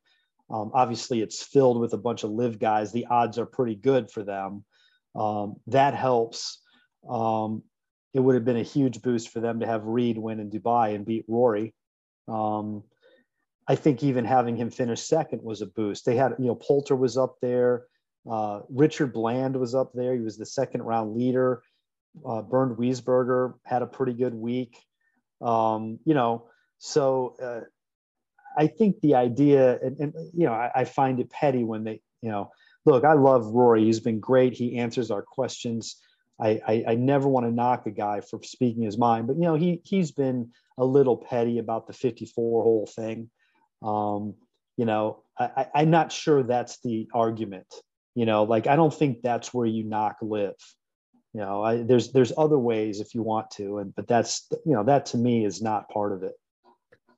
Um, obviously, it's filled with a bunch of LIV guys. The odds are pretty good for them. Um, that helps. Um, it would have been a huge boost for them to have Reed win in Dubai and beat Rory. Um, I think even having him finish second was a boost. They had, you know, Poulter was up there. Uh, Richard Bland was up there. He was the second round leader. Uh, Bernd Wiesberger had a pretty good week. Um, you know, so uh, I think the idea, and, and you know, I, I, find it petty when they, you know, look, I love Rory. He's been great. He answers our questions. I, I, I never want to knock a guy for speaking his mind, but you know, he he's been a little petty about the 54 hole thing. Um, you know, I, I'm not sure that's the argument. You know, like I don't think that's where you knock LIV. you know I, there's there's other ways if you want to and but that's you know that to me is not part of it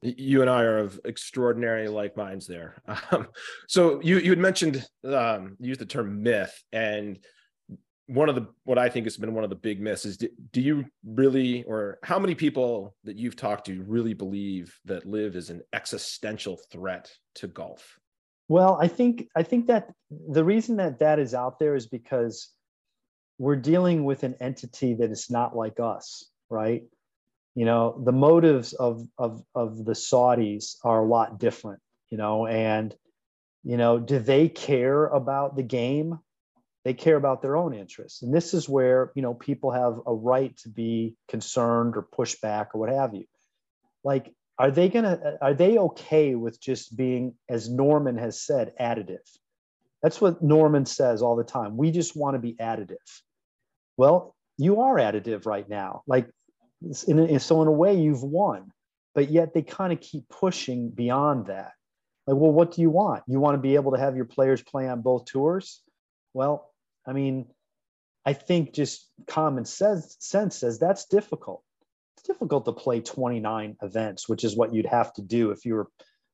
you and I are of extraordinary like minds there. Um, so you you had mentioned um, you used the term myth, and one of the what I think has been one of the big is do, do, you really or how many people that you've talked to really believe that LIV is an existential threat to golf? Well, I think I think that the reason that that is out there is because we're dealing with an entity that is not like us, right? You know, the motives of of of the Saudis are a lot different, you know, and you know, do they care about the game? They care about their own interests. And this is where, you know, people have a right to be concerned or push back or what have you. Like, are they gonna are they okay with just being, as Norman has said, additive? That's what Norman says all the time. We just want to be additive. Well, you are additive right now. Like, in, so in a way, you've won, but yet they kind of keep pushing beyond that. Like, well, what do you want? You want to be able to have your players play on both tours? Well, I mean, I think just common sense, sense says that's difficult. It's difficult to play 29 events, which is what you'd have to do if you were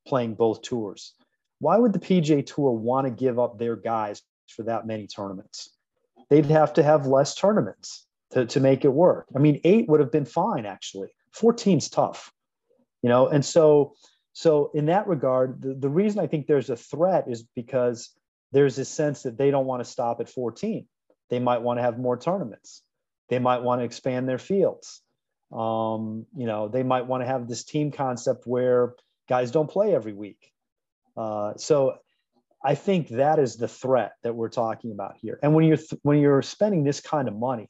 playing both tours. Why would the PGA Tour want to give up their guys for that many tournaments? They'd have to have less tournaments to, to make it work. I mean, eight would have been fine, actually. 14's tough, you know, and so so in that regard, the, the reason I think there's a threat is because there's a sense that they don't want to stop at 14. They might want to have more tournaments. They might want to expand their fields. Um, you know, they might want to have this team concept where guys don't play every week. Uh, so I think that is the threat that we're talking about here. And when you're th- when you're spending this kind of money,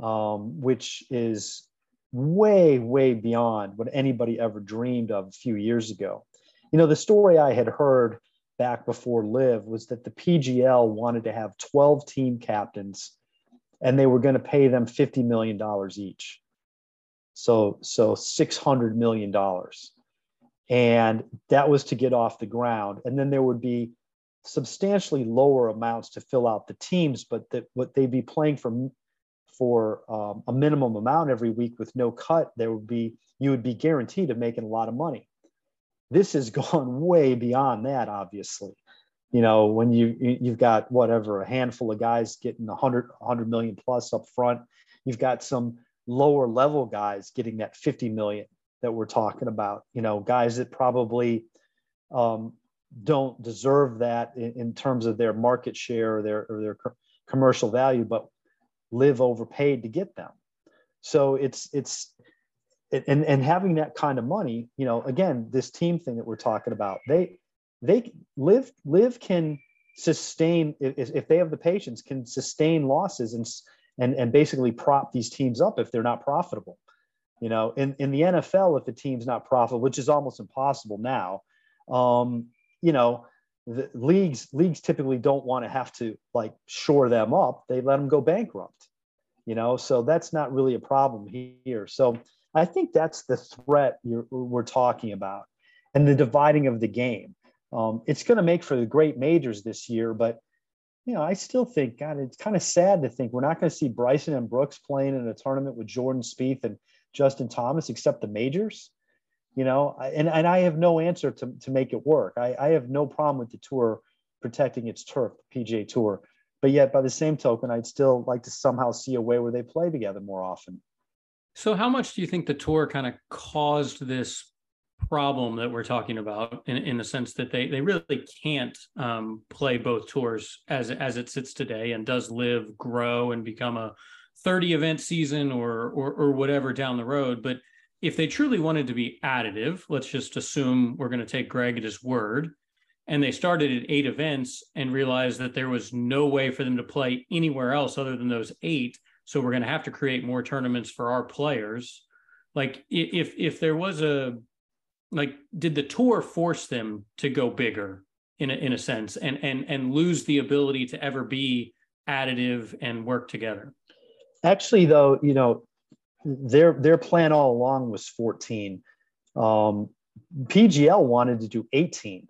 um, which is way way beyond what anybody ever dreamed of a few years ago, you know, the story I had heard back before LIV was that the PGL wanted to have 12 team captains and they were going to pay them $50 million each. So, so $600 million. And that was to get off the ground. And then there would be substantially lower amounts to fill out the teams, but that what they'd be playing for for um, a minimum amount every week with no cut, there would be you would be guaranteed of making a lot of money. This has gone way beyond that, obviously. You know, when you you've got whatever a handful of guys getting 100 100 million plus up front, you've got some lower level guys getting that 50 million that we're talking about. You know, guys that probably um, don't deserve that in, in, terms of their market share or their or their commercial value, but LIV overpaid to get them. So it's it's and and having that kind of money you know again this team thing that we're talking about they they LIV LIV can sustain if, they have the patience can sustain losses and and and basically prop these teams up if they're not profitable. You know in in the nfl if the team's not profitable which is almost impossible now um you know the leagues leagues typically don't want to have to like shore them up. They let them go bankrupt you know so that's not really a problem here. So I think that's the threat we're talking about and the dividing of the game. Um, it's going to make for the great majors this year, but you know, I still think, God, it's kind of sad to think we're not going to see Bryson and Brooks playing in a tournament with Jordan Spieth and Justin Thomas, except the majors. You know, and, and I have no answer to, to make it work. I, I have no problem with the tour protecting its turf, PGA Tour. But yet, by the same token, I'd still like to somehow see a way where they play together more often. So, how much do you think the tour kind of caused this problem that we're talking about, in, in the sense that they they really can't um, play both tours as as it sits today, and does LIV, grow and become a 30 event season or, or or whatever down the road, but if they truly wanted to be additive, let's just assume we're going to take Greg at his word, and they started at eight events and realized that there was no way for them to play anywhere else other than those eight so we're going to have to create more tournaments for our players. Like if if there was a like did the tour force them to go bigger in a, in a sense and and and lose the ability to ever be additive and work together? Actually though you know their their plan all along was 14 um pgl wanted to do 18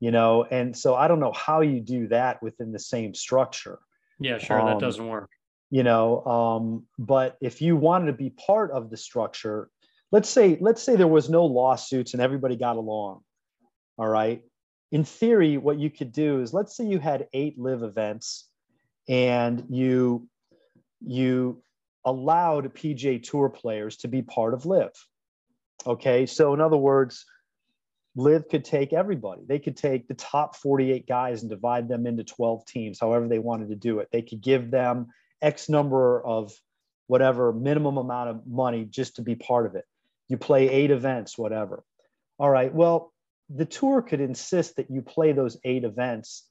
you know and so i don't know how you do that within the same structure. Yeah sure um, that doesn't work you know um, but if you wanted to be part of the structure let's say let's say there was no lawsuits and everybody got along. All right. In theory, what you could do is let's say you had eight LIV events and you you allowed PGA Tour players to be part of LIV Okay, so in other words, LIV could take everybody. They could take the top 48 guys and divide them into 12 teams, however they wanted to do it. They could give them X number of whatever minimum amount of money just to be part of it. You play eight events, whatever. All right. Well, the tour could insist that you play those eight events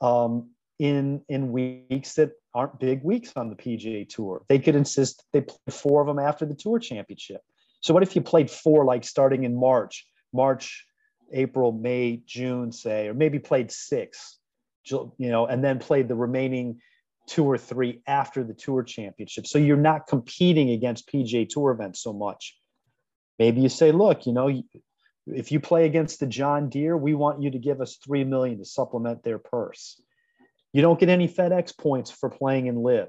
um, in in weeks that aren't big weeks on the PGA Tour. They could insist they play four of them after the Tour Championship. So what if you played four, like starting in March, March, April, May, June, say, or maybe played six, you know, and then played the remaining two or three after the Tour Championship. So you're not competing against PGA Tour events so much. Maybe you say, look, you know, if you play against the John Deere, we want you to give us three million to supplement their purse. You don't get any FedEx points for playing in LIV.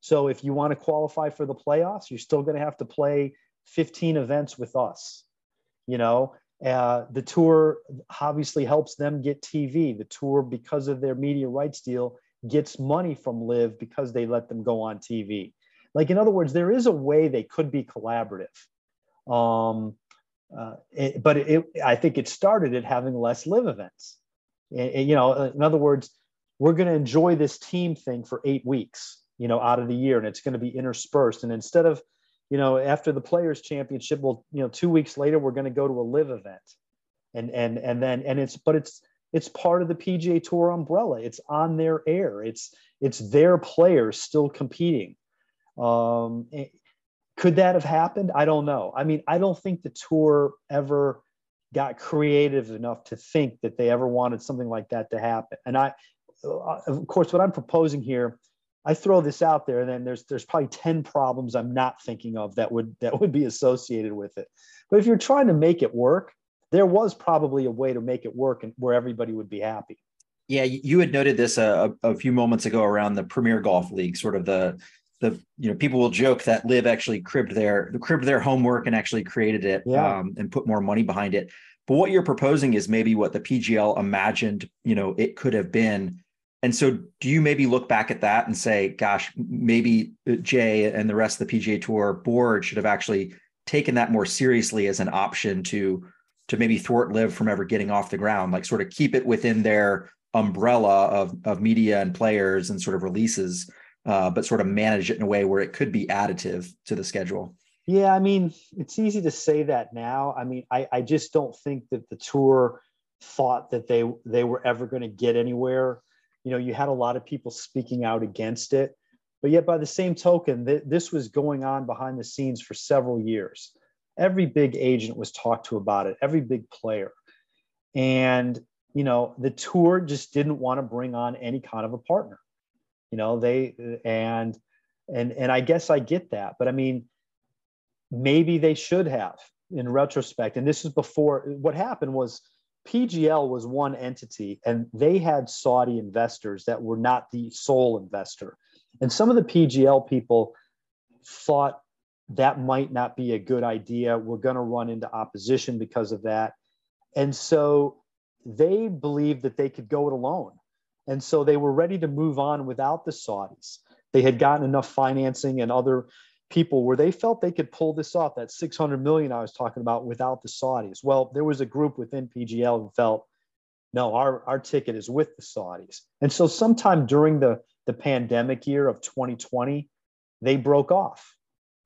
So if you want to qualify for the playoffs, you're still going to have to play 15 events with us. You know, uh, the tour obviously helps them get TV. The tour, because of their media rights deal, gets money from LIV because they let them go on TV. Like, in other words, there is a way they could be collaborative. Um, uh, it, but it, I think it started at having less LIV events. And, you know, in other words, we're going to enjoy this team thing for eight weeks, you know, out of the year, and it's going to be interspersed. And instead of, you know, after the Players Championship, well, you know, two weeks later, we're going to go to a LIV event, and and and then and it's but it's it's part of the PGA Tour umbrella. It's on their air. It's it's their players still competing. Um, eh, could that have happened? I don't know. I mean, I don't think the tour ever got creative enough to think that they ever wanted something like that to happen. And I, uh, of course, what I'm proposing here, I throw this out there, and then there's there's probably ten problems I'm not thinking of that would that would be associated with it. But if you're trying to make it work, there was probably a way to make it work and where everybody would be happy. Yeah, you had noted this a, a few moments ago around the Premier Golf League, sort of the the you know people will joke that LIV actually cribbed their cribbed their homework and actually created it yeah. um, and put more money behind it. But what you're proposing is maybe what the PGL imagined, you know, it could have been and so, do you maybe look back at that and say, gosh, maybe Jay and the rest of the PGA Tour board should have actually taken that more seriously as an option to to maybe thwart LIV from ever getting off the ground, like sort of keep it within their umbrella of of media and players and sort of releases, uh, but sort of manage it in a way where it could be additive to the schedule. Yeah, I mean, it's easy to say that now. I mean, I, I just don't think that the tour thought that they they were ever going to get anywhere you know you had a lot of people speaking out against it but yet by the same token th- this was going on behind the scenes for several years every big agent was talked to about it every big player and you know the tour just didn't want to bring on any kind of a partner you know they and and and i guess i get that but i mean maybe they should have in retrospect and this is before what happened was PGL was one entity and they had Saudi investors that were not the sole investor. And some of the PGL people thought that might not be a good idea. We're going to run into opposition because of that. And so they believed that they could go it alone. And so they were ready to move on without the Saudis. They had gotten enough financing and other people where they felt they could pull this off that 600 million I was talking about without the Saudis. Well, there was a group within PGL who felt, no, our, our ticket is with the Saudis. And so sometime during the, the pandemic year of 2020, they broke off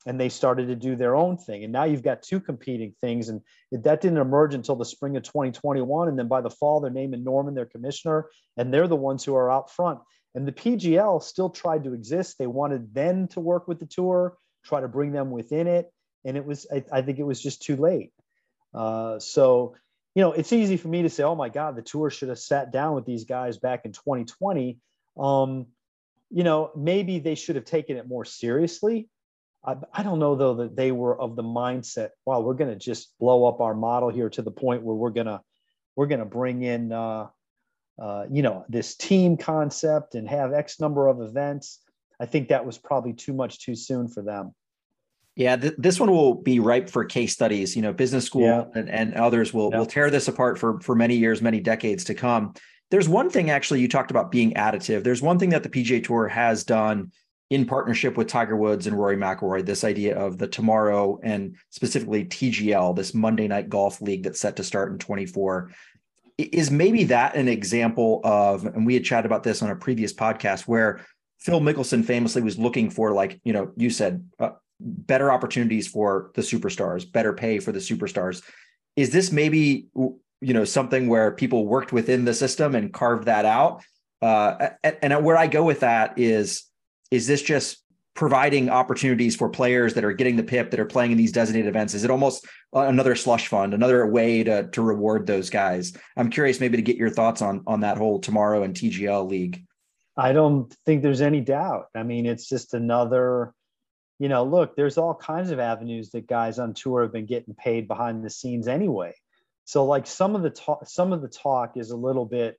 and they started to do their own thing. And now you've got two competing things. And that didn't emerge until the spring of 2021. And then by the fall, they're naming Norman their commissioner, and they're the ones who are out front. And the PGL still tried to exist. They wanted then to work with the tour try to bring them within it. And it was, I, I think it was just too late. Uh, so, you know, it's easy for me to say, oh my God, the tour should have sat down with these guys back in 2020. Um, you know, maybe they should have taken it more seriously. I, I don't know though that they were of the mindset, wow, we're going to just blow up our model here to the point where we're going to, we're going to bring in, uh, uh, you know, this team concept and have X number of events. I think that was probably too much too soon for them. Yeah, th- this one will be ripe for case studies. You know, business school yeah. and, and others will yeah. will tear this apart for for many years, many decades to come. There's one thing actually you talked about being additive. There's one thing that the PGA Tour has done in partnership with Tiger Woods and Rory McIlroy. This idea of the tomorrow and specifically TGL, this Monday Night Golf League that's set to start in 24. Is maybe that an example of, and we had chatted about this on a previous podcast where Phil Mickelson famously was looking for, like, you know, you said, uh, better opportunities for the superstars, better pay for the superstars. Is this maybe you know something where people worked within the system and carved that out? Uh, and, and where I go with that is is this just providing opportunities for players that are getting the PIP that are playing in these designated events? Is it almost another slush fund, another way to to reward those guys? I'm curious, maybe to get your thoughts on on that whole tomorrow and TGL league. I don't think there's any doubt. I mean, it's just another you know, look, there's all kinds of avenues that guys on tour have been getting paid behind the scenes anyway. So like some of the talk, some of the talk is a little bit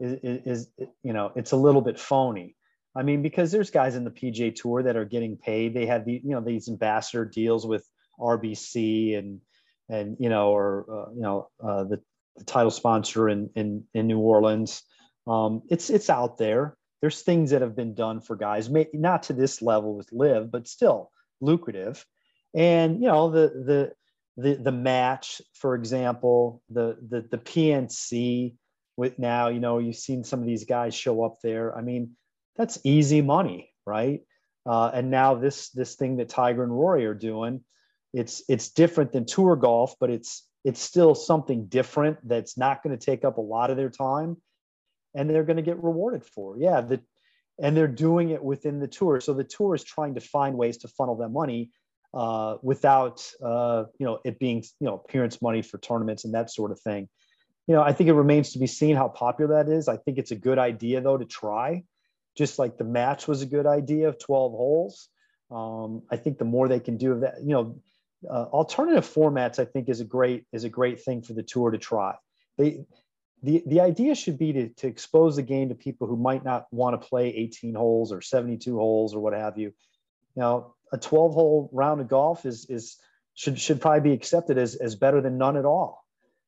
is, is you know it's a little bit phony. I mean, because there's guys in the PGA Tour that are getting paid. They have the you know these ambassador deals with RBC and and you know or uh, you know uh, the, the, title sponsor in in in New Orleans. Um, it's it's out there there's things that have been done for guys, not to this level with LIV, but still lucrative. And you know the the the the match, for example, the the the PNC with now, you know, you've seen some of these guys show up there. I mean, that's easy money, right? Uh, and now this this thing that Tiger and Rory are doing, it's it's different than tour golf, but it's it's still something different that's not going to take up a lot of their time and they're going to get rewarded for. Yeah, the, and they're doing it within the tour. So the tour is trying to find ways to funnel that money uh, without uh, you know it being you know appearance money for tournaments and that sort of thing. You know, I think it remains to be seen how popular that is. I think it's a good idea though to try, just like the match was a good idea of 12 holes. Um, I think the more they can do of that, you know, uh, alternative formats, I think is a great is a great thing for the tour to try. They the, the idea should be to, to expose the game to people who might not want to play 18 holes or 72 holes or what have you. Now, a 12 hole round of golf is, is should, should probably be accepted as, as better than none at all,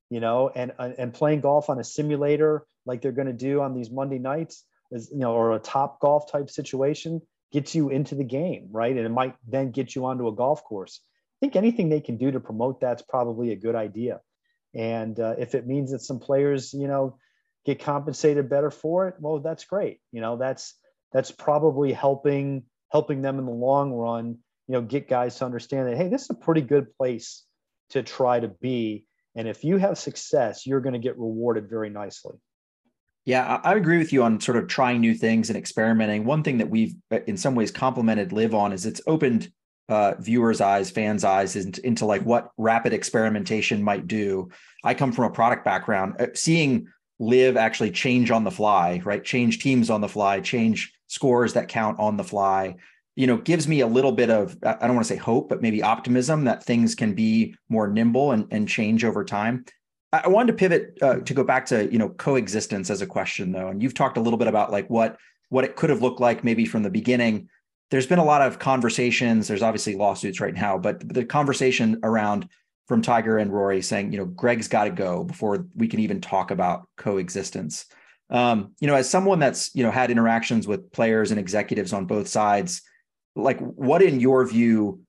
you know, and, and playing golf on a simulator like they're going to do on these Monday nights you know, or a top golf type situation gets you into the game, right? And it might then get you onto a golf course. I think anything they can do to promote that's probably a good idea. And uh, if it means that some players, you know, get compensated better for it, well, that's great. You know, that's that's probably helping helping them in the long run. You know, get guys to understand that hey, this is a pretty good place to try to be. And if you have success, you're going to get rewarded very nicely. Yeah, I agree with you on sort of trying new things and experimenting. One thing that we've, uh, in some ways, complimented LIV on is it's opened uh, viewers' eyes, fans' eyes into, into like what rapid experimentation might do. I come from a product background, uh, seeing LIV actually change on the fly, right? Change teams on the fly, change scores that count on the fly. You know, gives me a little bit of I don't want to say hope, but maybe optimism that things can be more nimble and, and change over time. I wanted to pivot uh, to go back to you know coexistence as a question though, and you've talked a little bit about like what what it could have looked like maybe from the beginning there's been a lot of conversations. There's obviously lawsuits right now, but the conversation around from Tiger and Rory saying, you know, Greg's got to go before we can even talk about coexistence. Um, you know, as someone that's you know had interactions with players and executives on both sides, like what in your view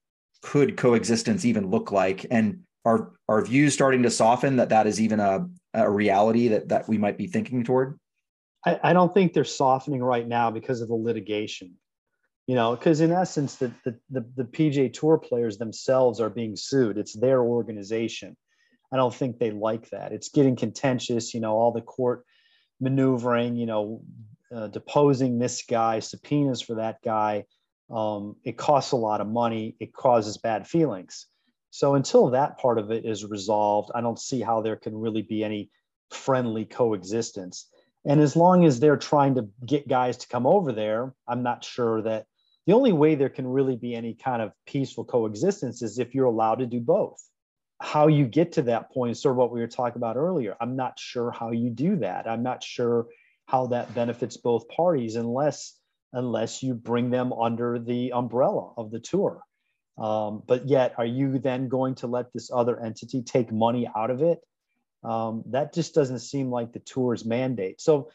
could coexistence even look like? And are are views starting to soften that that is even a, a reality that that we might be thinking toward? I, I don't think they're softening right now because of the litigation. You know because in essence the, the, the the pga tour players themselves are being sued. It's their organization. I don't think they like that. It's getting contentious you know all the court maneuvering you know uh, deposing this guy subpoenas for that guy. Um, it costs a lot of money. It causes bad feelings so until that part of it is resolved i don't see how there can really be any friendly coexistence and as long as they're trying to get guys to come over there i'm not sure that the only way there can really be any kind of peaceful coexistence is if you're allowed to do both. How you get to that point is sort of what we were talking about earlier. I'm not sure how you do that. I'm not sure how that benefits both parties unless unless you bring them under the umbrella of the tour. Um, but yet, are you then going to let this other entity take money out of it? Um, that just doesn't seem like the tour's mandate. So,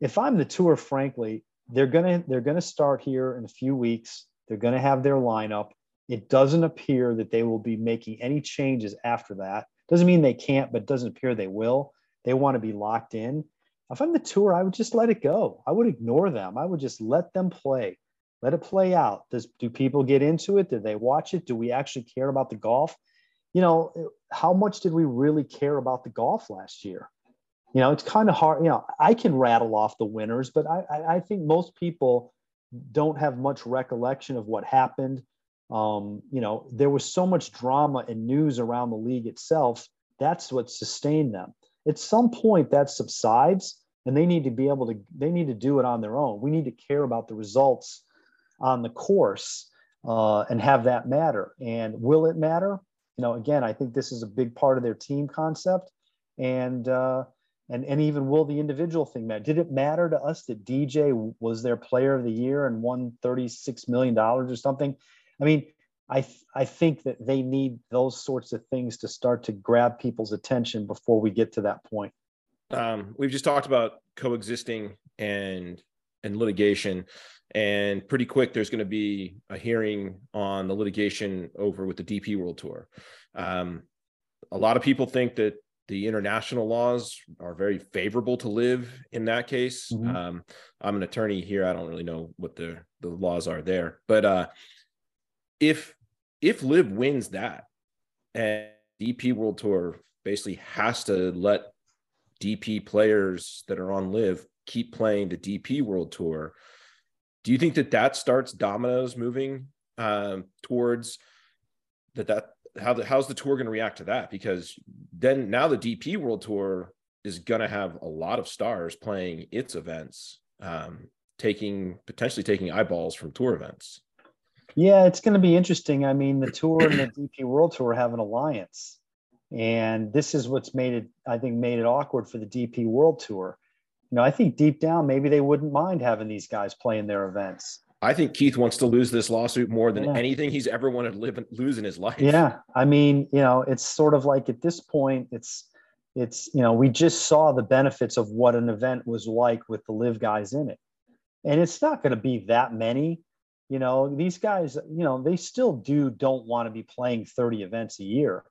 if I'm the tour, frankly, they're gonna they're gonna start here in a few weeks. They're gonna have their lineup. It doesn't appear that they will be making any changes after that. Doesn't mean they can't, but doesn't appear they will. They want to be locked in. If I'm the tour, I would just let it go. I would ignore them. I would just let them play. Let it play out. Does do people get into it? Do they watch it? Do we actually care about the golf? You know, how much did we really care about the golf last year? You know, it's kind of hard. You know, I can rattle off the winners, but I, I think most people don't have much recollection of what happened. Um, you know, there was so much drama and news around the league itself. That's what sustained them. At some point, that subsides, and they need to be able to. They need to do it on their own. We need to care about the results on the course uh, and have that matter. And will it matter? You know, again, I think this is a big part of their team concept, and uh, and and even will the individual thing matter? Did it matter to us that DJ was their player of the year and won thirty six million dollars or something? I mean, I th- I think that they need those sorts of things to start to grab people's attention before we get to that point. Um, we've just talked about coexisting and and litigation and pretty quick there's going to be a hearing on the litigation over with the dp world tour um, a lot of people think that the international laws are very favorable to LIV in that case mm-hmm. um, i'm an attorney here i don't really know what the the laws are there but uh, if if LIV wins that and dp world tour basically has to let dp players that are on LIV keep playing the dp world tour do you think that that starts dominoes moving um, towards that that how the how's the tour going to react to that? Because then now the dp world tour is going to have a lot of stars playing its events um, taking potentially taking eyeballs from tour events. Yeah it's going to be interesting. I mean the tour and the dp world tour have an alliance and this is what's made it i think made it awkward for the dp world tour you know, I think deep down, maybe they wouldn't mind having these guys play in their events. I think Keith wants to lose this lawsuit more than yeah. anything he's ever wanted to live lose in his life. Yeah, I mean, you know, it's sort of like at this point, it's it's you know, we just saw the benefits of what an event was like with the LIV guys in it, and it's not going to be that many. You know, these guys, you know, they still do don't want to be playing thirty events a year,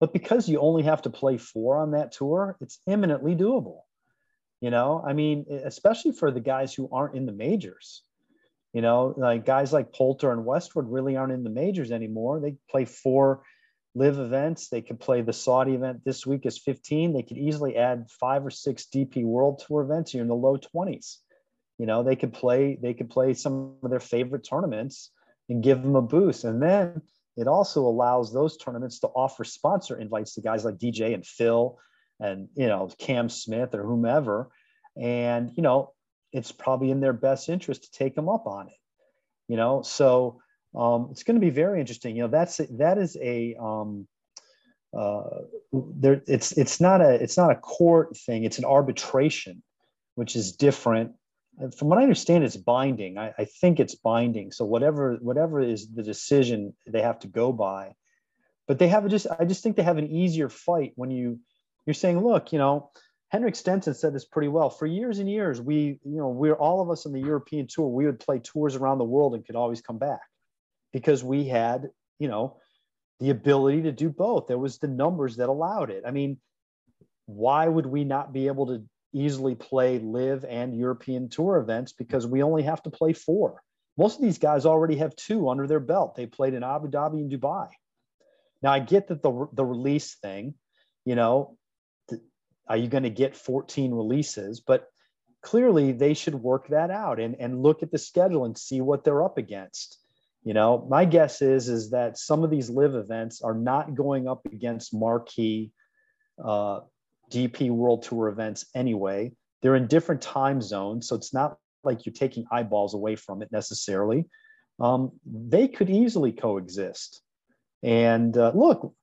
but because you only have to play four on that tour, it's imminently doable. You know, I mean, especially for the guys who aren't in the majors. You know, like guys like Poulter and Westwood really aren't in the majors anymore. They play four LIV events. They could play the Saudi event this week is 15. They could easily add five or six DP World Tour events here in the low 20s. You know, they could play they could play some of their favorite tournaments and give them a boost. And then it also allows those tournaments to offer sponsor invites to guys like DJ and Phil and you know Cam Smith or whomever, and you know it's probably in their best interest to take them up on it. You know, so um, it's going to be very interesting. You know, that's that is a um, uh, there. It's it's not a it's not a court thing. It's an arbitration, which is different. From what I understand, it's binding. I, I think it's binding. So whatever whatever is the decision they have to go by, but they have just I just think they have an easier fight when you you're saying, look, you know, Henrik Stenson said this pretty well. For years and years, we, you know, we're all of us on the European tour, we would play tours around the world and could always come back because we had, you know, the ability to do both. There was the numbers that allowed it. I mean, why would we not be able to easily play LIV and European tour events because we only have to play four? Most of these guys already have two under their belt. They played in Abu Dhabi and Dubai. Now I get that the the release thing, you know, are you going to get 14 releases? But clearly they should work that out and, and look at the schedule and see what they're up against. You know, my guess is is that some of these LIV events are not going up against marquee uh, DP World Tour events anyway. They're in different time zones, so it's not like you're taking eyeballs away from it necessarily. Um, they could easily coexist. And uh, look,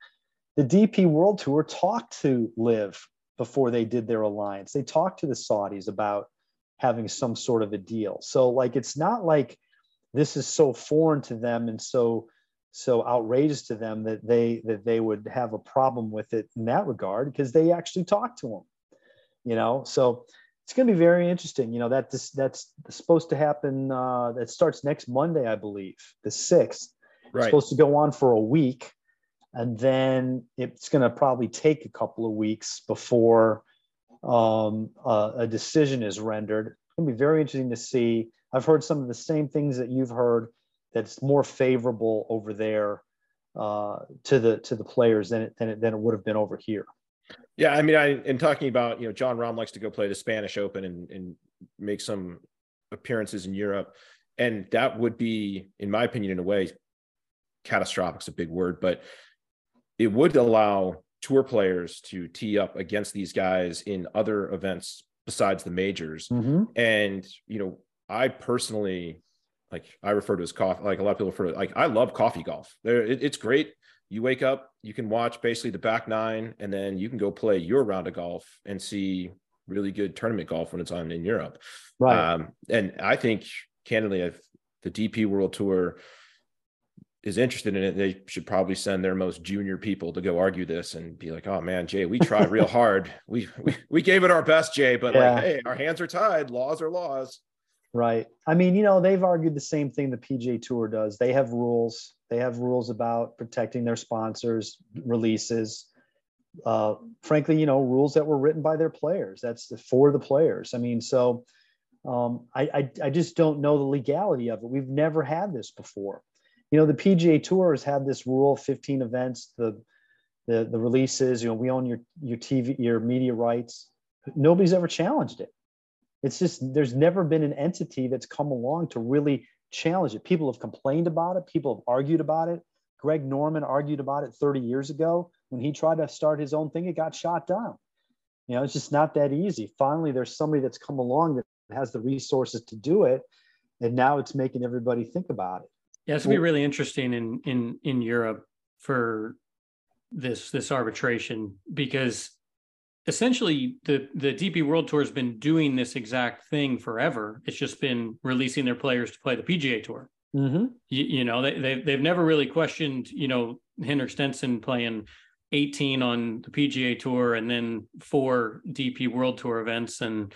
the DP World Tour talked to LIV before they did their alliance. They talked to the Saudis about having some sort of a deal. So like it's not like this is so foreign to them and so so outrageous to them that they that they would have a problem with it in that regard because they actually talked to them you know so it's going to be very interesting you know that this that's supposed to happen uh that starts next monday i believe the 6th right. it's supposed to go on for a week and then it's going to probably take a couple of weeks before um, a decision is rendered. It's going to be very interesting to see. I've heard some of the same things that you've heard. That's more favorable over there uh, to the to the players than it, than it than it would have been over here. Yeah, I mean, I in talking about you know Jon Rahm likes to go play the Spanish Open and and make some appearances in Europe, and that would be, in my opinion, in a way, catastrophic is a big word, but it would allow tour players to tee up against these guys in other events besides the majors. Mm-hmm. And, you know, I personally, like I refer to as coffee, like a lot of people refer to like, I love coffee golf. There, it, it's great. You wake up, you can watch basically the back nine, and then you can go play your round of golf and see really good tournament golf when it's on in Europe. Right. Um, and I think candidly, I've, the DP World Tour is interested in it, they should probably send their most junior people to go argue this and be like, "Oh man, Jay, we tried real hard. We, we we gave it our best, Jay, but yeah. like, hey, our hands are tied. Laws are laws." Right. I mean, you know, they've argued the same thing the PGA Tour does. They have rules. They have rules about protecting their sponsors, releases. Uh, frankly, you know, rules that were written by their players. That's the, for the players. I mean, so um, I, I I just don't know the legality of it. We've never had this before you know the pga tour has had this rule 15 events the the, the releases you know we own your your tv your media rights. Nobody's ever challenged it. It's just there's never been an entity that's come along to really challenge it. People have complained about it. People have argued about it. Greg norman argued about it 30 years ago. When he tried to start his own thing it got shot down. You know it's just not that easy. Finally there's somebody that's come along that has the resources to do it and now it's making everybody think about it yeah, it's gonna be really interesting in in in Europe for this this arbitration because essentially the the DP World Tour has been doing this exact thing forever. It's just been releasing their players to play the PGA Tour. Mm-hmm. You, you, know, they they've, they've never really questioned you know Henrik Stenson playing 18 on the PGA Tour and then four DP World Tour events and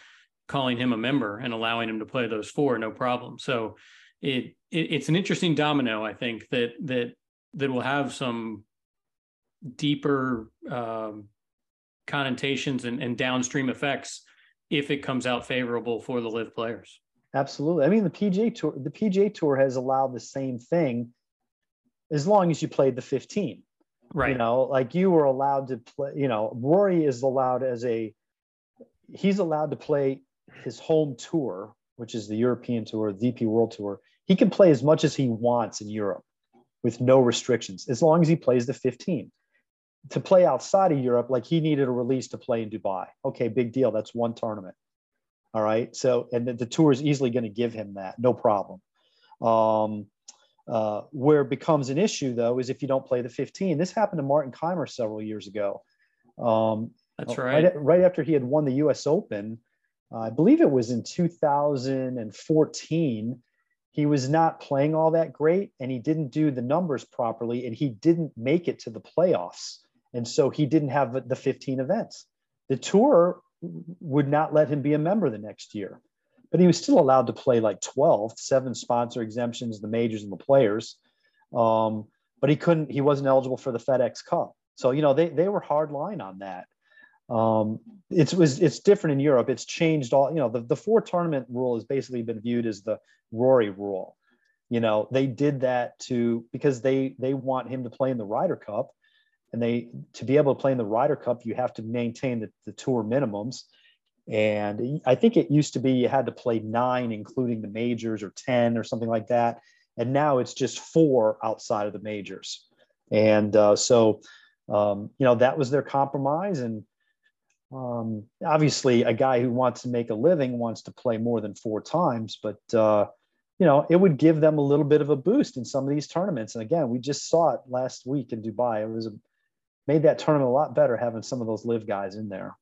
calling him a member and allowing him to play those four no problem. So it, it it's an interesting domino. I think that that that will have some deeper um, connotations and, and downstream effects if it comes out favorable for the LIV players. Absolutely. I mean, the PGA Tour, the PGA Tour has allowed the same thing as long as you played the 15. Right. You know, like you were allowed to play, you know, Rory is allowed as a, he's allowed to play his home tour, which is the European Tour, the DP World Tour, he can play as much as he wants in Europe with no restrictions, as long as he plays the 15. To play outside of Europe, like he needed a release to play in Dubai. Okay, big deal. That's one tournament. All right. So, and the, the tour is easily going to give him that, no problem. Um, uh, where it becomes an issue, though, is if you don't play the 15. This happened to Martin Kaymer several years ago. Um, That's right. right. Right after he had won the U.S. Open, uh, I believe it was in 2014 he was not playing all that great and he didn't do the numbers properly and he didn't make it to the playoffs. And so he didn't have the 15 events. The tour would not let him be a member the next year, but he was still allowed to play like 12, seven sponsor exemptions, the majors and the players. Um, but he couldn't, he wasn't eligible for the FedEx Cup. So, you know, they, they were hard line on that. Um, it's was it's different in Europe. It's changed all. You know, the, the four tournament rule has basically been viewed as the Rory rule. You know, they did that to because they they want him to play in the Ryder Cup, and they to be able to play in the Ryder Cup, you have to maintain the, the tour minimums. And I think it used to be you had to play nine, including the majors, or ten, or something like that. And now it's just four outside of the majors. And uh, so, um, you know, that was their compromise. And um, obviously, a guy who wants to make a living wants to play more than four times, but uh, you know, it would give them a little bit of a boost in some of these tournaments. And again, we just saw it last week in Dubai. It was a, made that tournament a lot better having some of those LIV guys in there.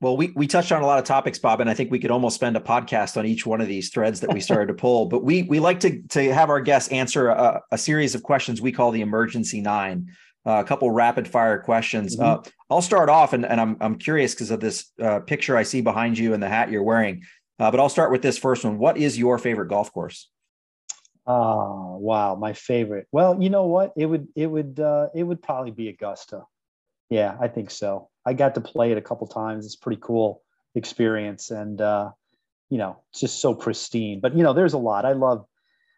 Well, we we touched on a lot of topics, Bob, and I think we could almost spend a podcast on each one of these threads that we started to pull. But we we like to to have our guests answer a, a series of questions we call the emergency nine. Uh, a couple rapid fire questions. Mm-hmm. Uh, I'll start off, and, and I'm I'm curious because of this uh, picture I see behind you and the hat you're wearing. Uh, but I'll start with this first one. What is your favorite golf course? Oh wow, my favorite. Well, you know what? It would it would uh, it would probably be Augusta. Yeah, I think so. I got to play it a couple times. It's pretty cool experience, and uh, you know, it's just so pristine. But you know, there's a lot. I love,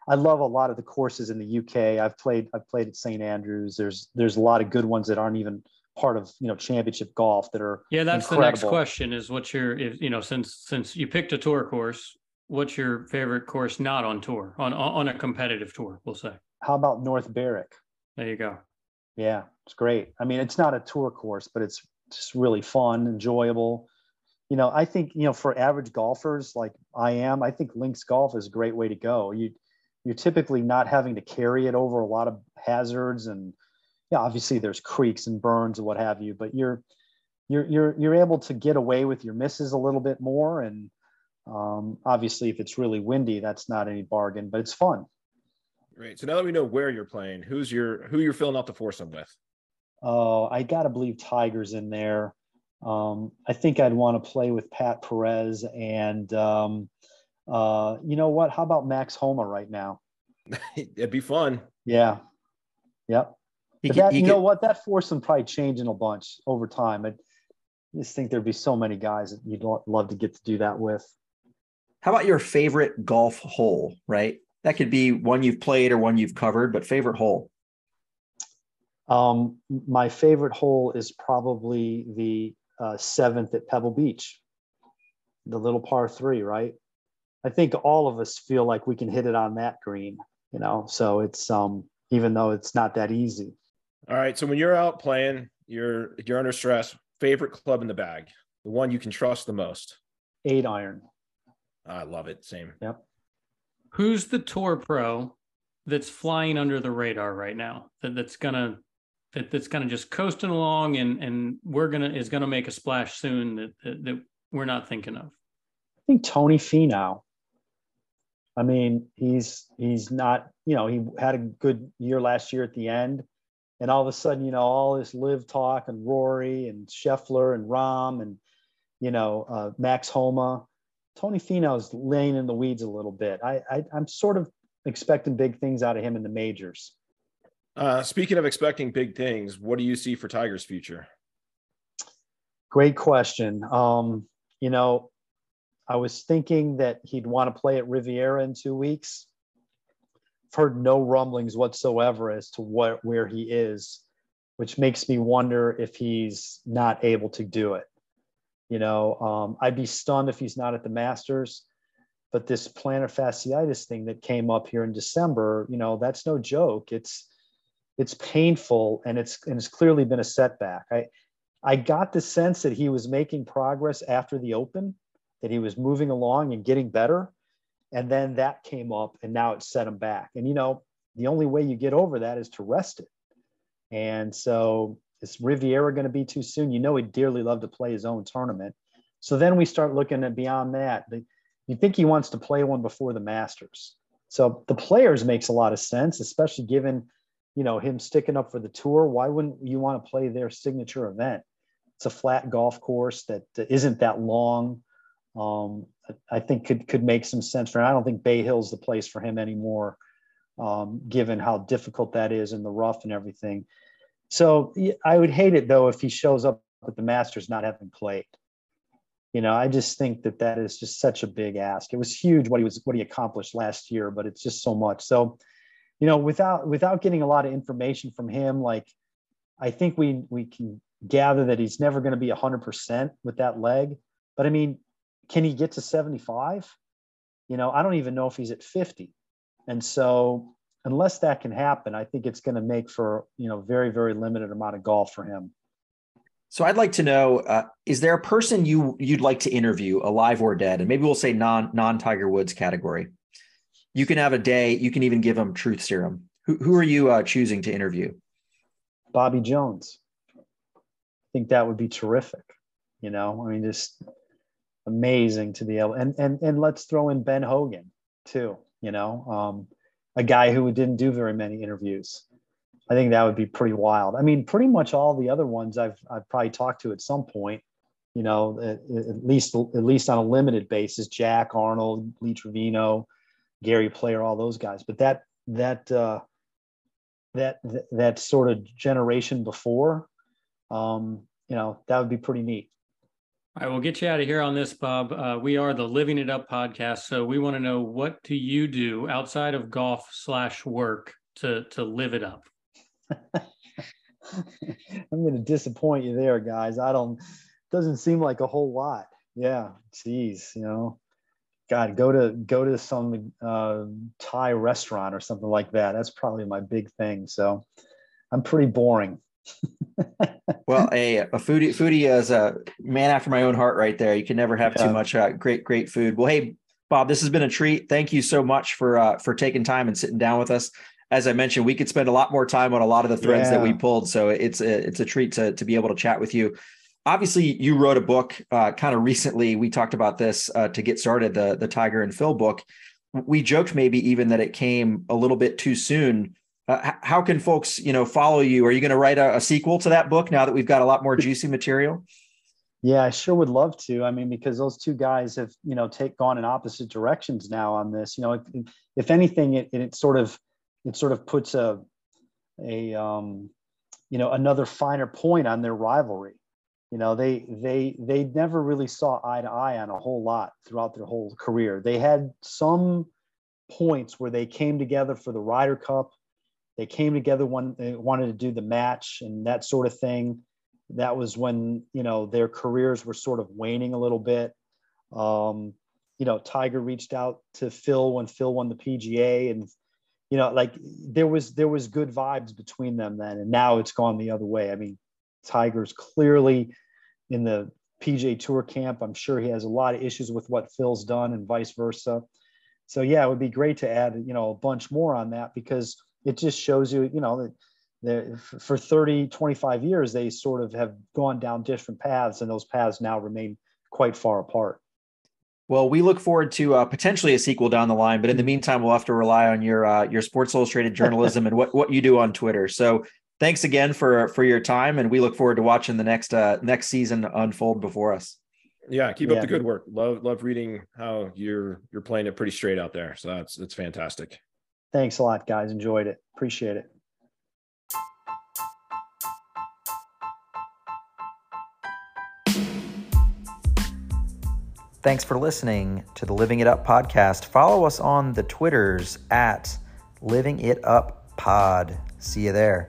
I love a lot of the courses in the UK. I've played, I've played at St Andrews. There's, there's a lot of good ones that aren't even part of you know championship golf that are. Yeah, that's incredible. the next question. Is what's your, if, you know, since since you picked a tour course, what's your favorite course not on tour on on a competitive tour? We'll say. How about North Berwick? There you go. Yeah, it's great. I mean, it's not a tour course, but it's just really fun, enjoyable. You know, I think you know for average golfers like I am, I think links golf is a great way to go. You you're typically not having to carry it over a lot of hazards and yeah, obviously there's creeks and burns and what have you, but you're you're you're you're able to get away with your misses a little bit more and um, obviously if it's really windy that's not any bargain but it's fun Great. So now that we know where you're playing, who's your who you're filling out the foursome with? Oh, I gotta believe Tiger's in there. Um, I think I'd want to play with Pat Perez and um, uh, you know what? How about Max Homa right now? It'd be fun. Yeah. Yep. that, you know what? That foursome probably changing a bunch over time. I just think there'd be so many guys that you'd love to get to do that with. How about your favorite golf hole, right? That could be one you've played or one you've covered, but favorite hole. Um, my favorite hole is probably the uh, seventh at Pebble Beach, the little par three, right? I think all of us feel like we can hit it on that green, you know. So it's um, even though it's not that easy. All right. So when you're out playing, you're you're under stress. Favorite club in the bag, the one you can trust the most. Eight iron. I love it. Same. Yep. Who's the tour pro that's flying under the radar right now? That that's gonna that, that's kind of just coasting along and and we're gonna is gonna make a splash soon that, that, that we're not thinking of. I think Tony Finau. I mean, he's he's not, you know, he had a good year last year at the end. And all of a sudden, you know, all this LIV talk and Rory and Scheffler and Rahm and, you know, uh, Max Homa. Tony Finau's laying in the weeds a little bit. I, I I'm sort of expecting big things out of him in the majors. Uh, speaking of expecting big things, what do you see for Tiger's future? Great question. Um, you know, I was thinking that he'd want to play at Riviera in two weeks. I've heard no rumblings whatsoever as to what where he is, which makes me wonder if he's not able to do it. You know, um, I'd be stunned if he's not at the Masters. But this plantar fasciitis thing that came up here in December, you know, that's no joke. It's it's painful and it's and it's clearly been a setback. I I got the sense that he was making progress after the Open, that he was moving along and getting better, and then that came up and now it set him back. And you know, the only way you get over that is to rest it. And so is Riviera going to be too soon? You know, he'd dearly love to play his own tournament. So then we start looking at beyond that. You think he wants to play one before the Masters. So the players makes a lot of sense, especially given, you know, him sticking up for the tour. Why wouldn't you want to play their signature event? It's a flat golf course that isn't that long. Um, I think could could make some sense for him. I don't think Bay Hill's the place for him anymore, um, given how difficult that is in the rough and everything. So I would hate it though if he shows up at the Masters not having played. You know, I just think that that is just such a big ask. It was huge what he was what he accomplished last year, but it's just so much. So, you know, without without getting a lot of information from him, like I think we we can gather that he's never going to be 100% with that leg. But I mean, can he get to 75? You know, I don't even know if he's at 50. And so unless that can happen, I think it's going to make for you know very very limited amount of golf for him. So I'd like to know: uh, is there a person you you'd like to interview, alive or dead, and maybe we'll say non non Tiger Woods category? You can have a day. You can even give them truth serum. Who who are you uh, choosing to interview? Bobby Jones. I think that would be terrific. You know, I mean, just amazing to be able and and and let's throw in Ben Hogan too. You know, um, a guy who didn't do very many interviews. I think that would be pretty wild. I mean, pretty much all the other ones I've I've probably talked to at some point. You know, at, at least at least on a limited basis. Jack Arnold, Lee Trevino, Gary Player, all those guys. But that that uh, that that sort of generation before, um, you know, that would be pretty neat. All right, we'll get you out of here on this, Bob. Uh, we are the Living It Up podcast, so we want to know what do you do outside of golf slash work to to live it up. I'm going to disappoint you there, guys. I don't. Doesn't seem like a whole lot. Yeah, geez, you know, God, go to go to some uh, Thai restaurant or something like that. That's probably my big thing. So, I'm pretty boring. Well, a, a foodie foodie is a man after my own heart, right there. You can never have yeah. too much uh, great great food. Well, hey, Bob, this has been a treat. Thank you so much for uh, for taking time and sitting down with us as I mentioned, we could spend a lot more time on a lot of the threads yeah. that we pulled. So it's a, it's a treat to, to be able to chat with you. Obviously, you wrote a book uh, kind of recently. We talked about this uh, to get started, the, the Tiger and Phil book. We joked maybe even that it came a little bit too soon. Uh, how can folks, you know, follow you? Are you going to write a, a sequel to that book now that we've got a lot more juicy material? Yeah, I sure would love to. I mean, because those two guys have, you know, take gone in opposite directions now on this. You know, if, if anything, it, it sort of it sort of puts a a um, you know another finer point on their rivalry. You know, they they they never really saw eye to eye on a whole lot throughout their whole career. They had some points where they came together for the Ryder Cup. They came together when they wanted to do the match and that sort of thing. That was when you know their careers were sort of waning a little bit. Um, you know, Tiger reached out to Phil when Phil won the PGA, and you know, like there was there was good vibes between them then, and now it's gone the other way. I mean, Tiger's clearly in the PGA Tour camp. I'm sure he has a lot of issues with what Phil's done, and vice versa. So yeah, it would be great to add you know a bunch more on that because it just shows you you know that for 30 25 years they sort of have gone down different paths and those paths now remain quite far apart well, we look forward to uh, potentially a sequel down the line, but in the meantime, we'll have to rely on your uh, your Sports Illustrated journalism and what what you do on Twitter. So, thanks again for for your time, and we look forward to watching the next uh, next season unfold before us. Yeah, keep yeah. up the good work. Love love reading how you're you're playing it pretty straight out there. So that's it's fantastic. Thanks a lot, guys. Enjoyed it. Appreciate it. Thanks for listening to the Living It Up podcast. Follow us on the Twitters at Living It Up Pod. See you there.